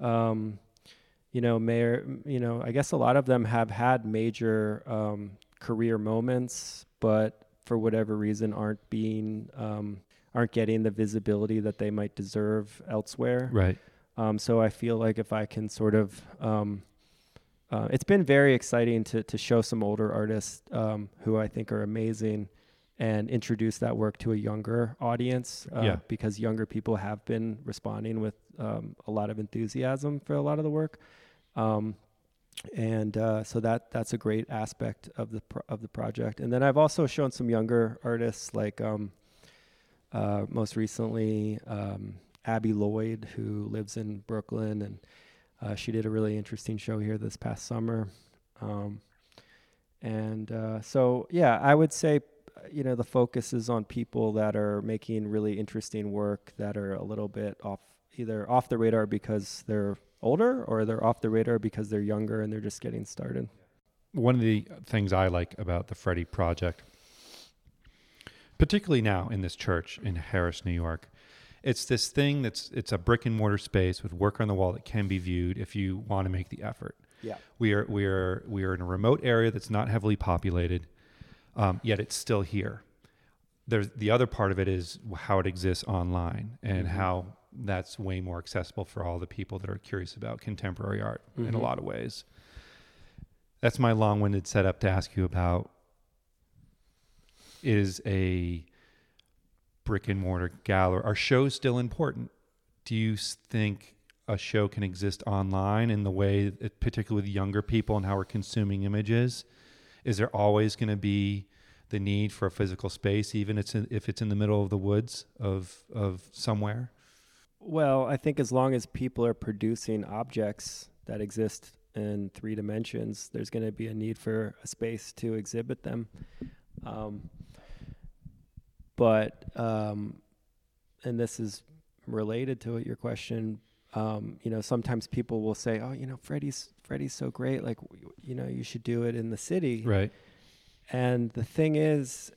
um, you know, may or, you know, I guess a lot of them have had major um, career moments, but for whatever reason aren't being um, aren't getting the visibility that they might deserve elsewhere. Right. Um, so I feel like if I can sort of, um, uh, it's been very exciting to to show some older artists um, who I think are amazing, and introduce that work to a younger audience. Uh, Yeah. Because younger people have been responding with um, a lot of enthusiasm for a lot of the work, um, and uh, so that that's a great aspect of the pro- of the project. And then I've also shown some younger artists like. Um, uh, most recently um, Abby Lloyd, who lives in Brooklyn, and uh, she did a really interesting show here this past summer. Um, and uh, so, yeah, I would say, you know, the focus is on people that are making really interesting work that are a little bit off, either off the radar because they're older or they're off the radar because they're younger and they're just getting started. One of the things I like about the Freddy Project, particularly now in this church in Harris, New York, it's this thing that's it's a brick and mortar space with work on the wall that can be viewed if you want to make the effort. Yeah. We are we are we are in a remote area that's not heavily populated, um, yet it's still here. There's the other part of it is how it exists online and Mhm. how that's way more accessible for all the people that are curious about contemporary art in a Mhm. lot of ways. That's my long-winded setup to ask you about is a brick and mortar gallery. Are shows still important? Do you think a show can exist online in the way, that, particularly with younger people and how we're consuming images? Is there always going to be the need for a physical space, even if it's in the middle of the woods of of somewhere? Well, I think as long as people are producing objects that exist in three dimensions, there's going to be a need for a space to exhibit them. Um, but, um, and this is related to your question. Um, you know, sometimes people will say, "Oh, you know, Freddy's Freddy's so great. Like, w- you know, you should do it in the city." Right. And the thing is,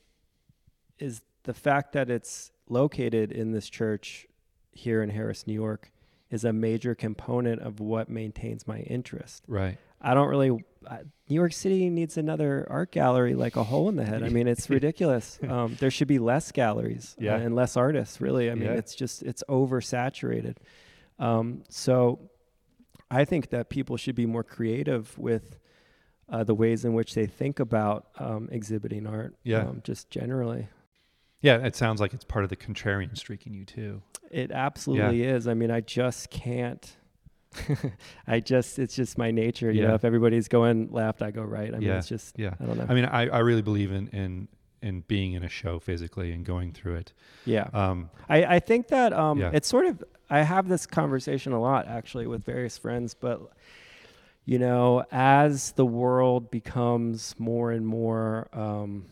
is the fact that it's located in this church here in Harris, New York, is a major component of what maintains my interest. Right. I don't really. I, New York City needs another art gallery like a hole in the head. I mean, it's ridiculous. Um, there should be less galleries uh, and less artists. Really, I mean, Yeah. it's just it's oversaturated. Um, so, I think that people should be more creative with uh, the ways in which they think about um, exhibiting art. Yeah. um, just generally, Yeah, it sounds like it's part of the contrarian streak in you too. It absolutely is. I mean, I just can't. I just it's just my nature. You know, if everybody's going left, I go right. I mean, Yeah. it's just Yeah. I don't know. I mean, I, I really believe in, in in being in a show physically and going through it. yeah. Um, I, I think that um, Yeah. it's sort of I have this conversation a lot actually with various friends, but you know, as the world becomes more and more um,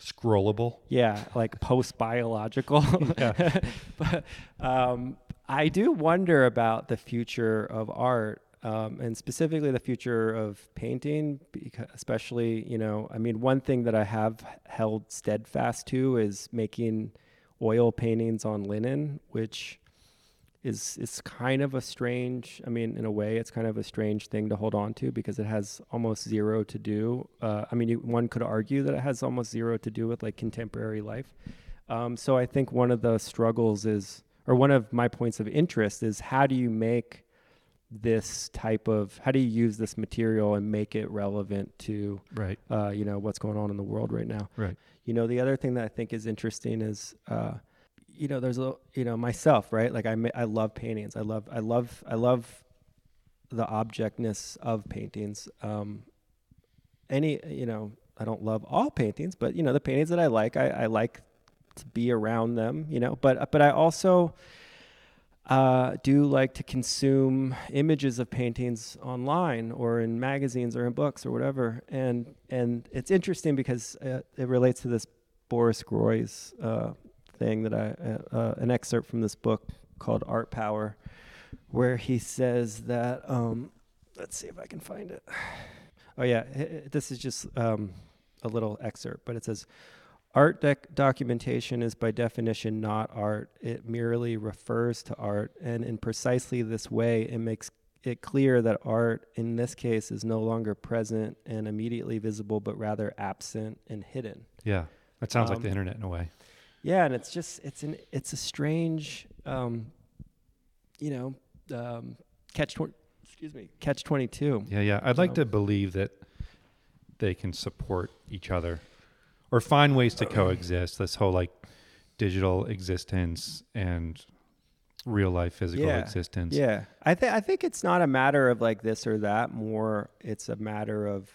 scrollable. yeah, like post biological, but um, I do wonder about the future of art. Um, and specifically the future of painting, because especially, you know, I mean, one thing that I have held steadfast to is making oil paintings on linen, which is is kind of a strange. I mean, in a way, it's kind of a strange thing to hold on to because it has almost zero to do. Uh, I mean, you, one could argue that it has almost zero to do with like contemporary life. Um, so I think one of the struggles is, or one of my points of interest is how do you make this type of how do you use this material and make it relevant to Right. uh, you know what's going on in the world right now Right. you know the other thing that i think is interesting is uh, you know there's a you know myself right? Like i i love paintings. I love i love i love the objectness of paintings. Um any you know i don't love all paintings but you know the paintings that i like i, I like to be around them you know? But but i also uh, do like to consume images of paintings online or in magazines or in books or whatever. And and it's interesting because uh, it relates to this Boris Groys uh, thing that I uh, uh, an excerpt from this book called Art Power, where he says that um, let's see if I can find it. Oh yeah, this is just um, a little excerpt, but it says. Art dec- documentation is by definition not art. It merely refers to art, and in precisely this way, it makes it clear that art, in this case, is no longer present and immediately visible, but rather absent and hidden. Yeah. That sounds like Um, the internet in a way. Yeah, and it's just it's an it's a strange, um, you know, um, catch tw- excuse me, catch twenty two. Yeah, yeah. I'd like Um, to believe that they can support each other or find ways to coexist. This whole like digital existence and real life physical Yeah, existence. Yeah, I think I think it's not a matter of like this or that. More, it's a matter of,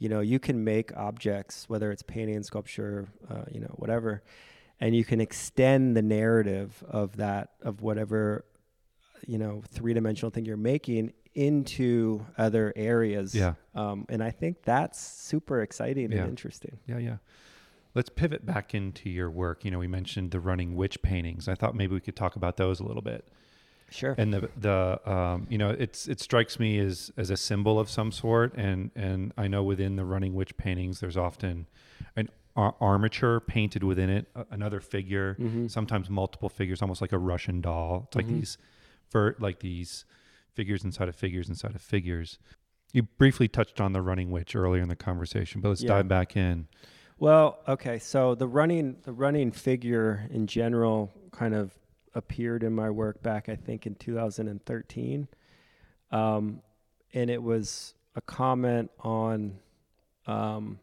you know, you can make objects, whether it's painting, sculpture, uh, you know, whatever, and you can extend the narrative of that of whatever, you know, three dimensional thing you're making into other areas. Yeah. Um, and I think that's super exciting Yeah. and interesting. Yeah, yeah. Let's pivot back into your work. You know, we mentioned the running witch paintings. I thought maybe we could talk about those a little bit. Sure. And the the um, you know, it's it strikes me as as a symbol of some sort. And and I know within the running witch paintings, there's often an ar- armature painted within it, a- another figure, Mhm. sometimes multiple figures, almost like a Russian doll. It's like Mhm. these for like these figures inside of figures inside of figures. You briefly touched on the running witch earlier in the conversation, but let's Yeah. dive back in. Well, okay. So the running the running figure in general kind of appeared in my work back, I think, in 2013, um, and it was a comment on um,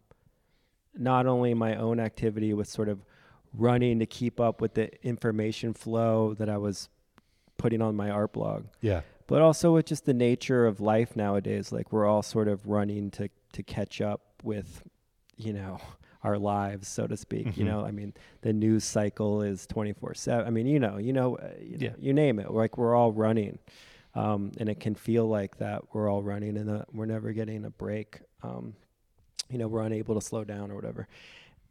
not only my own activity with sort of running to keep up with the information flow that I was putting on my art blog Yeah. but also with just the nature of life nowadays like we're all sort of running to to catch up with you know our lives so to speak you Mhm. know? I mean the news cycle is 24/7 i mean you know you know, uh, you, Yeah. know you name it. Like we're all running um, and it can feel like that we're all running and uh, we're never getting a break um, you know we're unable to slow down or whatever.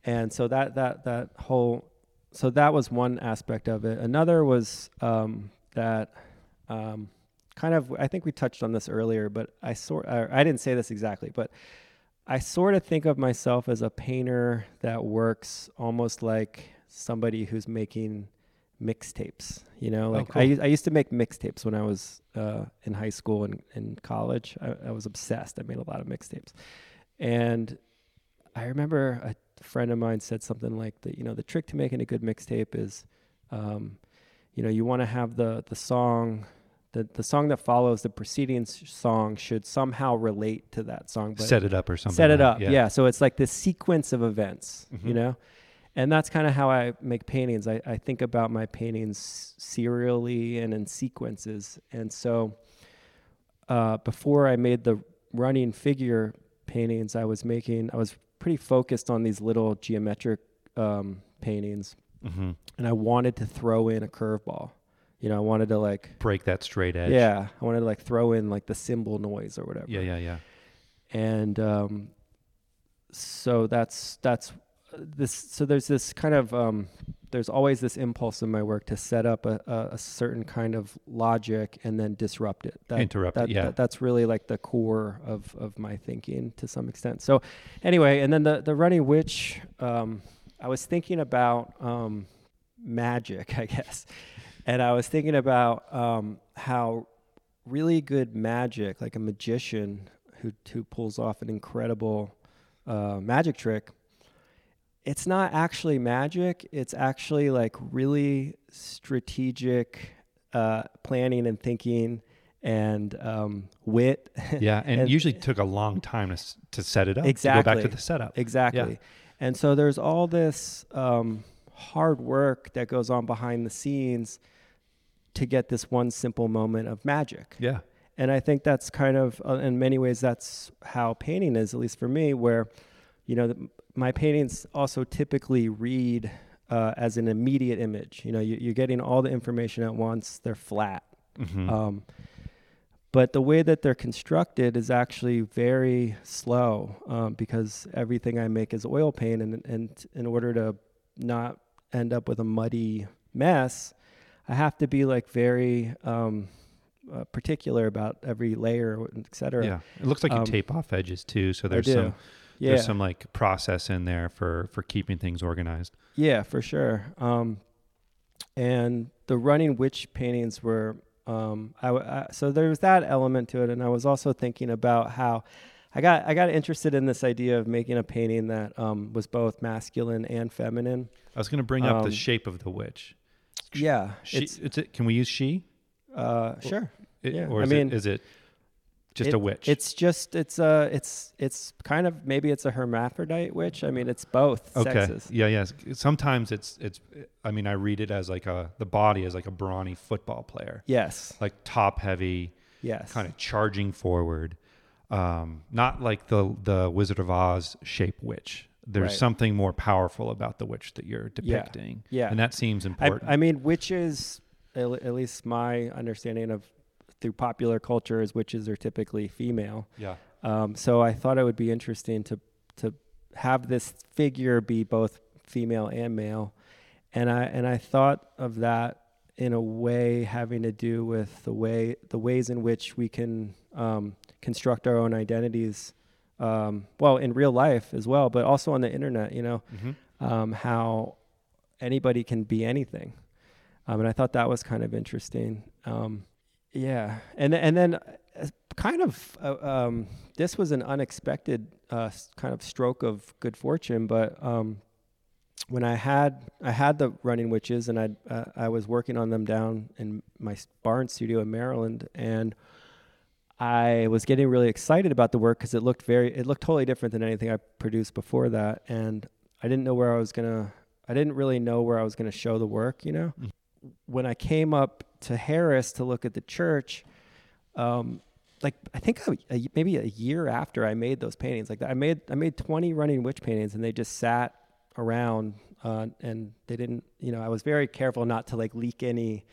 And so that that that whole so that was one aspect of it. Another was um, that um, kind of I think we touched on this earlier, but I sort or I didn't say this exactly, but I sort of think of myself as a painter that works almost like somebody who's making mixtapes. You know, like cool. I I used to make mixtapes when I was uh, in high school and in college. I, I was obsessed. I made a lot of mixtapes, and I remember a friend of mine said something like that. You know, the trick to making a good mixtape is, um, you know, you want to have the the song. The, the song that follows the preceding song should somehow relate to that song, but set it up or something. set it like- up. Yeah. So it's like this sequence of events, you Mhm. know? And that's kind of how I make paintings. I, I think about my paintings serially and in sequences. And so uh, before I made the running figure paintings, I was making, I was pretty focused on these little geometric um, paintings. hmm And I wanted to throw in a curveball. You know, I wanted to like, Break that straight edge. yeah, I wanted to like throw in like the cymbal noise or whatever Yeah, yeah, yeah. and um, so that's that's uh, this so there's this kind of um, there's always this impulse in my work to set up a, a, a certain kind of logic and then disrupt it that, Interrupt it, yeah. that- that's really like the core of of my thinking to some extent so anyway and then the the running witch um, i was thinking about um, magic i guess and i was thinking about um, how really good magic like a magician who who pulls off an incredible uh, magic trick it's not actually magic. It's actually like really strategic uh, planning and thinking and um, wit. Yeah, and, And- usually took a long time to to set it up. To go Exactly. back to the setup. Exactly. And so there's all this um, hard work that goes on behind the scenes to get this one simple moment of magic. Yeah. And I think that's kind of, uh, in many ways, that's how painting is, at least for me, where, you know, the, my paintings also typically read uh, as an immediate image. You know, you, you're getting all the information at once, they're flat. Mhm. Um, but the way that they're constructed is actually very slow um, because everything I make is oil paint, and, and in order to not end up with a muddy mess, I have to be like very um, uh, particular about every layer, et cetera. yeah. It looks like you Um, tape off edges too, so there's some yeah, there's some like process in there for for keeping things organized. yeah, for sure. Um, and the running witch paintings were um, I, I- so there was that element to it, and I was also thinking about how I got I got interested in this idea of making a painting that um, was both masculine and feminine. I was going to bring up the Um, shape of the witch. Yeah, She, it's it's, it, can we use she? uh, sure. It- Yeah, Or I mean, it, is it just a witch? It's just it's uh it's it's kind of maybe it's a hermaphrodite witch. I mean, it's both okay. sexes. Yeah, yes. Sometimes it's it's. I mean, I read it as like a the body as like a brawny football player, Yes. like top heavy, Yes. kind of charging forward. Um, not like the the Wizard of Oz shape witch. There's Right. something more powerful about the witch that you're depicting, Yeah. and that seems important. I mean, witches, at least my understanding of through popular culture is witches are typically female. yeah, Um, so I thought it would be interesting to to have this figure be both female and male, and I and I thought of that in a way having to do with the way the ways in which we can um, construct our own identities. Um, well, in real life as well, but also on the internet. You know, hmm um, how anybody can be anything. Um, and I thought that was kind of interesting. Um, yeah, and and then uh, kind of uh, um, this was an unexpected uh, kind of stroke of good fortune, but um, when I had I had the running witches and I uh, I was working on them down in my barn studio in Maryland and. I was getting really excited about the work because it looked very, it looked totally different than anything I produced before that, and I didn't know where I was gonna. I didn't really know where I was gonna show the work. You know, Mhm. when I came up to Harris to look at the church, um, like I think a, maybe a year after I made those paintings, like I made I made twenty running witch paintings, and they just sat around, uh, and they didn't. You know, I was very careful not to like leak any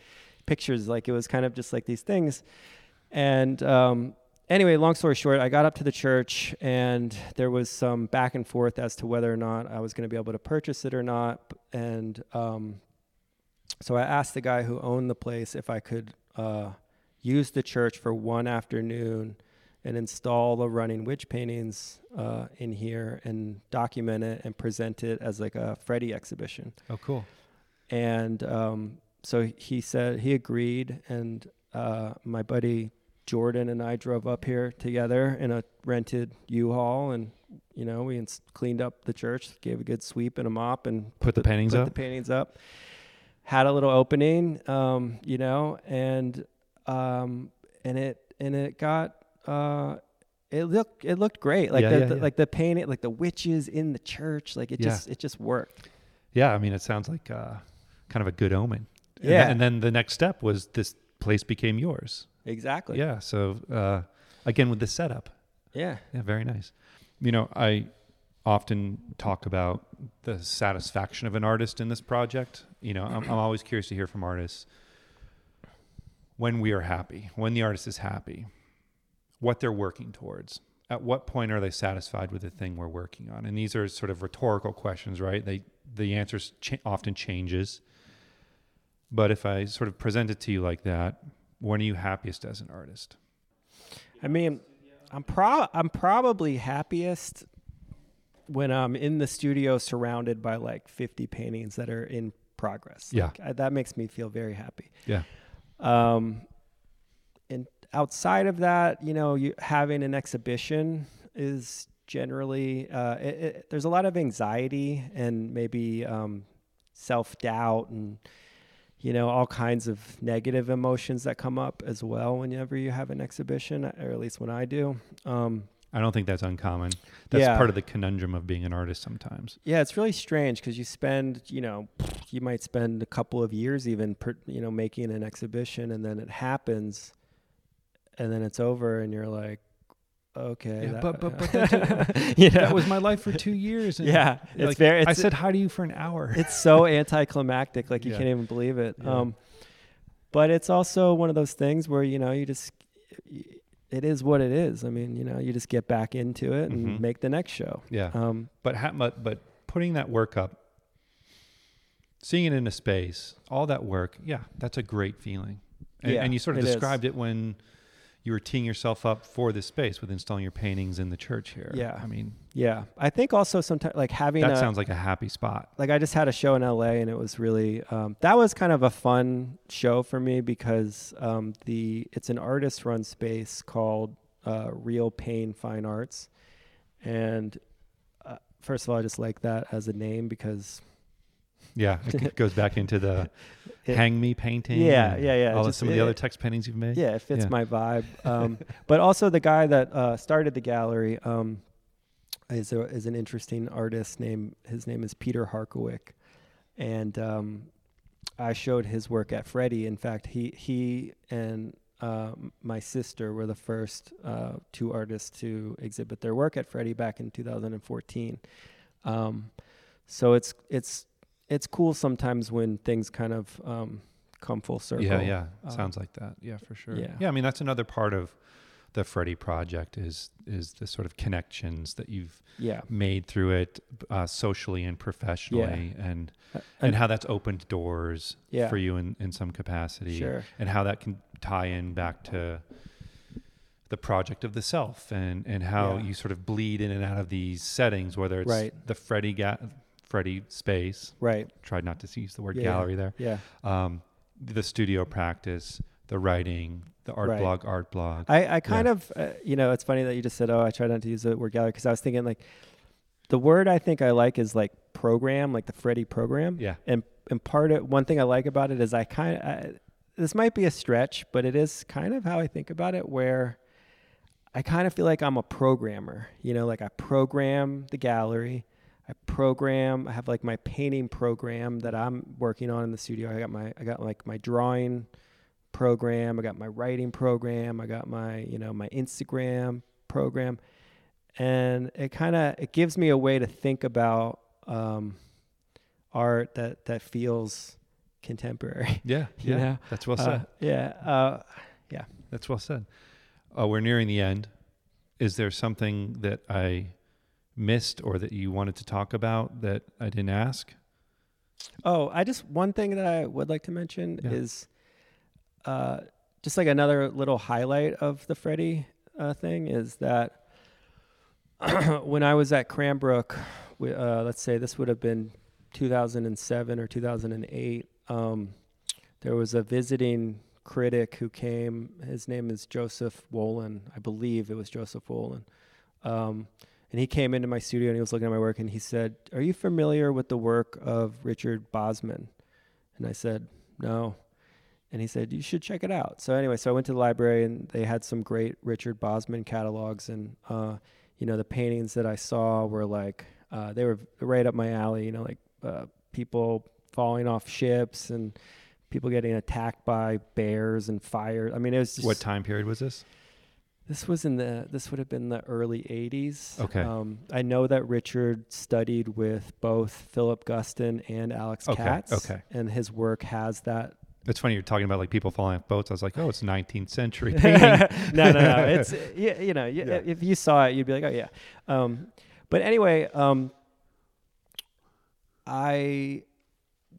pictures. Like it was kind of just like these things, and um, anyway, long story short, I got up to the church and there was some back and forth as to whether or not I was going to be able to purchase it or not. And um, so I asked the guy who owned the place if I could uh, use the church for one afternoon and install the running witch paintings uh, in here and document it and present it as like a Freddy exhibition Oh, cool. and um, so he said he agreed and uh, my buddy jordan and i drove up here together in a rented u-haul and you know we ins- cleaned up the church gave a good sweep and a mop and Put the paintings put up? the paintings up had a little opening um, you know and um, and it and it got uh, it looked it looked great like Yeah, the, yeah, the yeah. like the painting like the witches in the church like it Yeah. just it just worked Yeah, I mean, it sounds like uh, kind of a good omen. And Yeah. and then the next step was this place became yours. Exactly Yeah. So uh, again, with the setup, yeah yeah, very nice. You know, I often talk about the satisfaction of an artist in this project. You know, I'm, I'm always curious to hear from artists when we are happy, when the artist is happy, what they're working towards. At what point are they satisfied with the thing we're working on? And these are sort of rhetorical questions, right? They the answers cha- often changes. But if I sort of present it to you like that, when are you happiest as an artist? I mean, I'm pro I'm probably happiest when I'm in the studio surrounded by like 50 paintings that are in progress. Yeah. Like, I, that makes me feel very happy. Yeah. Um, and outside of that, you know, you having an exhibition is generally. Uh, it, it, there's a lot of anxiety and maybe um, self doubt and you know all kinds of negative emotions that come up as well whenever you have an exhibition, or at least when I do. Um, I don't think that's uncommon. That's Yeah. part of the conundrum of being an artist sometimes. Yeah, it's really strange because you spend, you know, you might spend a couple of years even, per, you know, making an exhibition, and then it happens, and then it's over, and you're like, okay, Yeah, that- but- but- but that you know? That was my life for two years. and, yeah, it's like, very. It's, I said hi to you for an hour. it's so anticlimactic, like you Yeah. can't even believe it. Yeah. Um, but it's also one of those things where you know you just, it is what it is. I mean, you know, you just get back into it and Mhm. make the next show. yeah. Um, But, ha- but but putting that work up, seeing it in a space, all that work, yeah, that's a great feeling. And, Yeah, and you sort of it is. described it when you were teeing yourself up for this space with installing your paintings in the church here. Yeah. I mean, yeah, I think also sometimes like having that a, sounds like a happy spot. like I just had a show in LA and it was really um, that was kind of a fun show for me because um, the it's an artist run space called uh, Real Pain Fine Arts, and uh, first of all I just like that as a name because Yeah, it goes back into the It- hang me painting. Yeah, yeah, yeah, All of just- some of the it- other text paintings you've made. yeah it fits Yeah. my vibe. Um, but also the guy that uh, started the gallery um, is a, is an interesting artist named his name is Peter Harkawik, and um, I showed his work at Freddy. In fact, he he and uh, my sister were the first uh, two artists to exhibit their work at Freddy back in 2014. Um, so it's it's it's cool sometimes when things kind of um, come full circle. Yeah, yeah. Uh, Sounds like that. Yeah, for sure. yeah. Yeah, I mean that's another part of the Freddy project is is the sort of connections that you've yeah. made through it uh, socially and professionally and and how that's opened doors Yeah. for you in, in some capacity Sure. and how that can tie in back to the project of the self and and how Yeah. you sort of bleed in and out of these settings whether it's Right. the Freddy ga- Freddy space Right. tried not to use the word Yeah. gallery there Yeah. um, the studio practice, the writing, the art Right. blog, art blog. I, I kind of, uh, you know, it's funny that you just said, oh, I tried not to use the word gallery because I was thinking like the word I think I like is like program, like the Freddy program. yeah, And, and part of one thing I like about it is I kind of, this might be a stretch, but it is kind of how I think about it where I kind of feel like I'm a programmer, you know, like I program the gallery. I program, I have like my painting program that I'm working on in the studio. I got my, I got like my drawing program. I got my writing program. I got my, you know, my Instagram program. And it kind of, it gives me a way to think about um, art that, that feels contemporary. yeah, yeah. know? That's well Uh, said. yeah. Uh, yeah, That's well said. Uh, we're nearing the end. Is there something that I missed or that you wanted to talk about that I didn't ask? Oh, I just one thing that I would like to mention Yeah. is uh, just like another little highlight of the Freddy uh, thing is that when I was at Cranbrook, we, uh, let's say this would have been 2007 or 2008, um, there was a visiting critic who came. His name is Joseph Wolin. I believe it was Joseph Wolin. Um, and he came into my studio and he was looking at my work and he said, Are you familiar with the work of Richard Bosman? And I said, No. And he said, You should check it out. So, anyway, so I went to the library and they had some great Richard Bosman catalogs. And, uh, you know, the paintings that I saw were like, uh, they were right up my alley, you know, like uh, people falling off ships and people getting attacked by bears and fire. I mean, it was just. What time period was this? This was in the. This would have been the early '80s. Okay. Um, I know that Richard studied with both Philip Guston and Alex Okay, Katz. okay. And his work has that. It's funny you're talking about like people falling off boats. I was like, oh, it's 19th century painting. no, no, no. It's yeah, you know, you, Yeah. if you saw it, you'd be like, oh yeah. Um, but anyway, um, I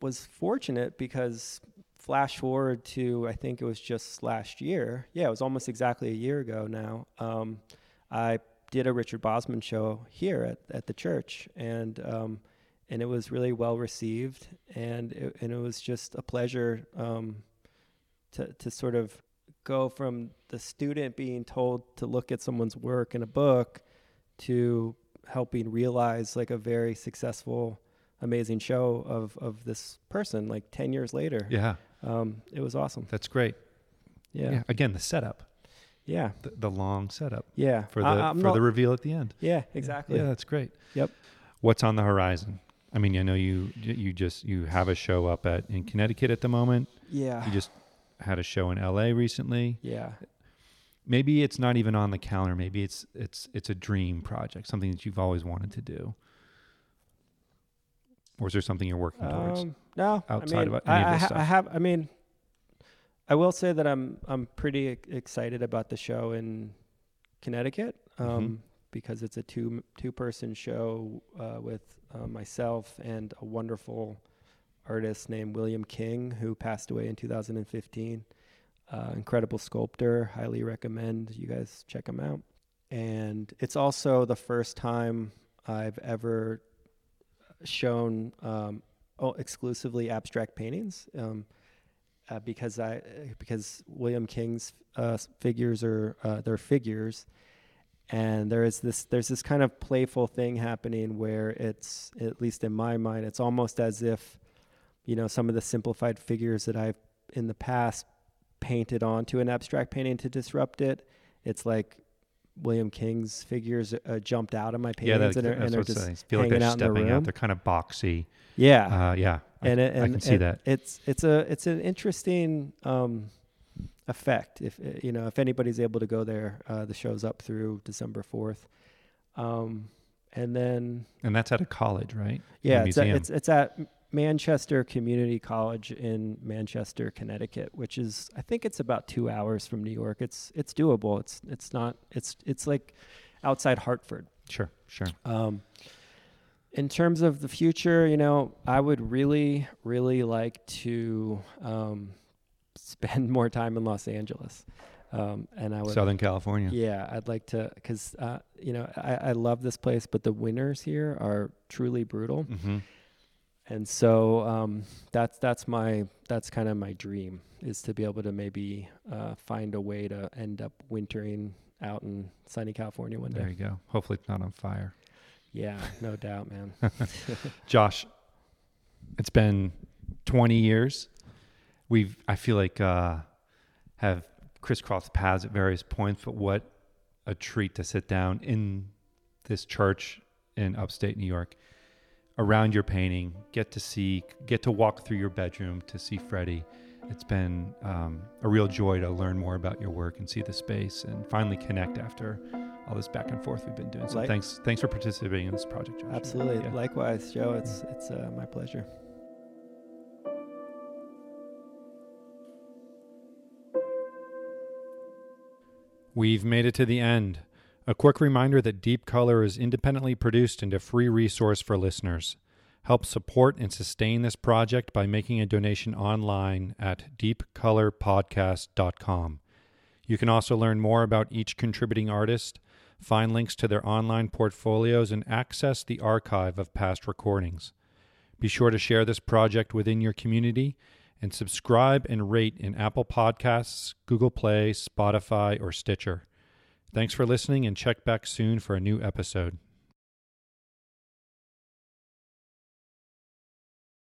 was fortunate because flash forward to I think it was just last year. Yeah, it was almost exactly a year ago now. Um, I did a Richard Bosman show here at, at the church, and um, and it was really well received, and it, and it was just a pleasure um, to to sort of go from the student being told to look at someone's work in a book to helping realize like a very successful, amazing show of of this person. Like ten years later, Yeah, um, it was awesome. that's great. Yeah, Yeah. Again, the setup, yeah, the, the long setup yeah. for the I- for not- the reveal at the end. yeah, exactly. Yeah, that's great. Yep. What's on the horizon? I mean, I know you you just you have a show up at in Connecticut at the moment. Yeah, You just had a show in LA recently. yeah. Maybe it's not even on the calendar. Maybe it's it's it's a dream project, something that you've always wanted to do. Or is there something you're working towards? Um, no, outside I mean, of any of I, this I, stuff? I have. I mean, I will say that I'm I'm pretty excited about the show in Connecticut um, Mhm. because it's a two two person show uh, with uh, myself and a wonderful artist named William King who passed away in 2015. Uh, incredible sculptor. Highly recommend you guys check him out. And it's also the first time I've ever shown um, exclusively abstract paintings um, uh, because I because William King's uh, figures are uh, they're figures, and there is this there's this kind of playful thing happening where it's at least in my mind it's almost as if you know some of the simplified figures that I've in the past painted onto an abstract painting to disrupt it. It's like William King's figures uh, jumped out of my yeah, paintings that, and they're, and they're just saying. Feel like they're out in the stepping out. They're kind of boxy. yeah, Uh, yeah, I, and I can see and that. It's it's a it's an interesting um, effect. If uh, you know if anybody's able to go there, uh, the show's up through December fourth, um, and then And that's at a college, right? yeah, it's at, it's it's at Manchester Community College in Manchester, Connecticut, which is I think it's about two hours from New York. It's it's doable. It's it's not it's it's like outside Hartford. Sure, sure. Um, in terms of the future, you know, I would really, really like to um, spend more time in Los Angeles, um, and I would. Southern California. Yeah, I'd like to, because uh, you know, I, I love this place, but the winters here are truly brutal, hmm and so um, that's that's my that's kind of my dream is to be able to maybe uh, find a way to end up wintering out in sunny California one day. There you go. Hopefully, it's not on fire. Yeah, no doubt, man. Josh, it's been 20 years. We've, I feel like, uh, have crisscrossed paths at various points, but what a treat to sit down in this church in upstate New York around your painting, get to see, get to walk through your bedroom to see Freddy. It's been um, a real joy to learn more about your work and see the space and finally connect after all this back and forth we've been doing. So Like- thanks, thanks for participating in this project, Josh. Absolutely. Yeah. Likewise, Joe. It's it's uh, my pleasure. We've made it to the end. A quick reminder that Deep Color is independently produced and a free resource for listeners. Help support and sustain this project by making a donation online at deepcolorpodcast.com. You can also learn more about each contributing artist, find links to their online portfolios, and access the archive of past recordings. Be sure to share this project within your community and subscribe and rate in Apple Podcasts, Google Play, Spotify, or Stitcher. Thanks for listening and check back soon for a new episode.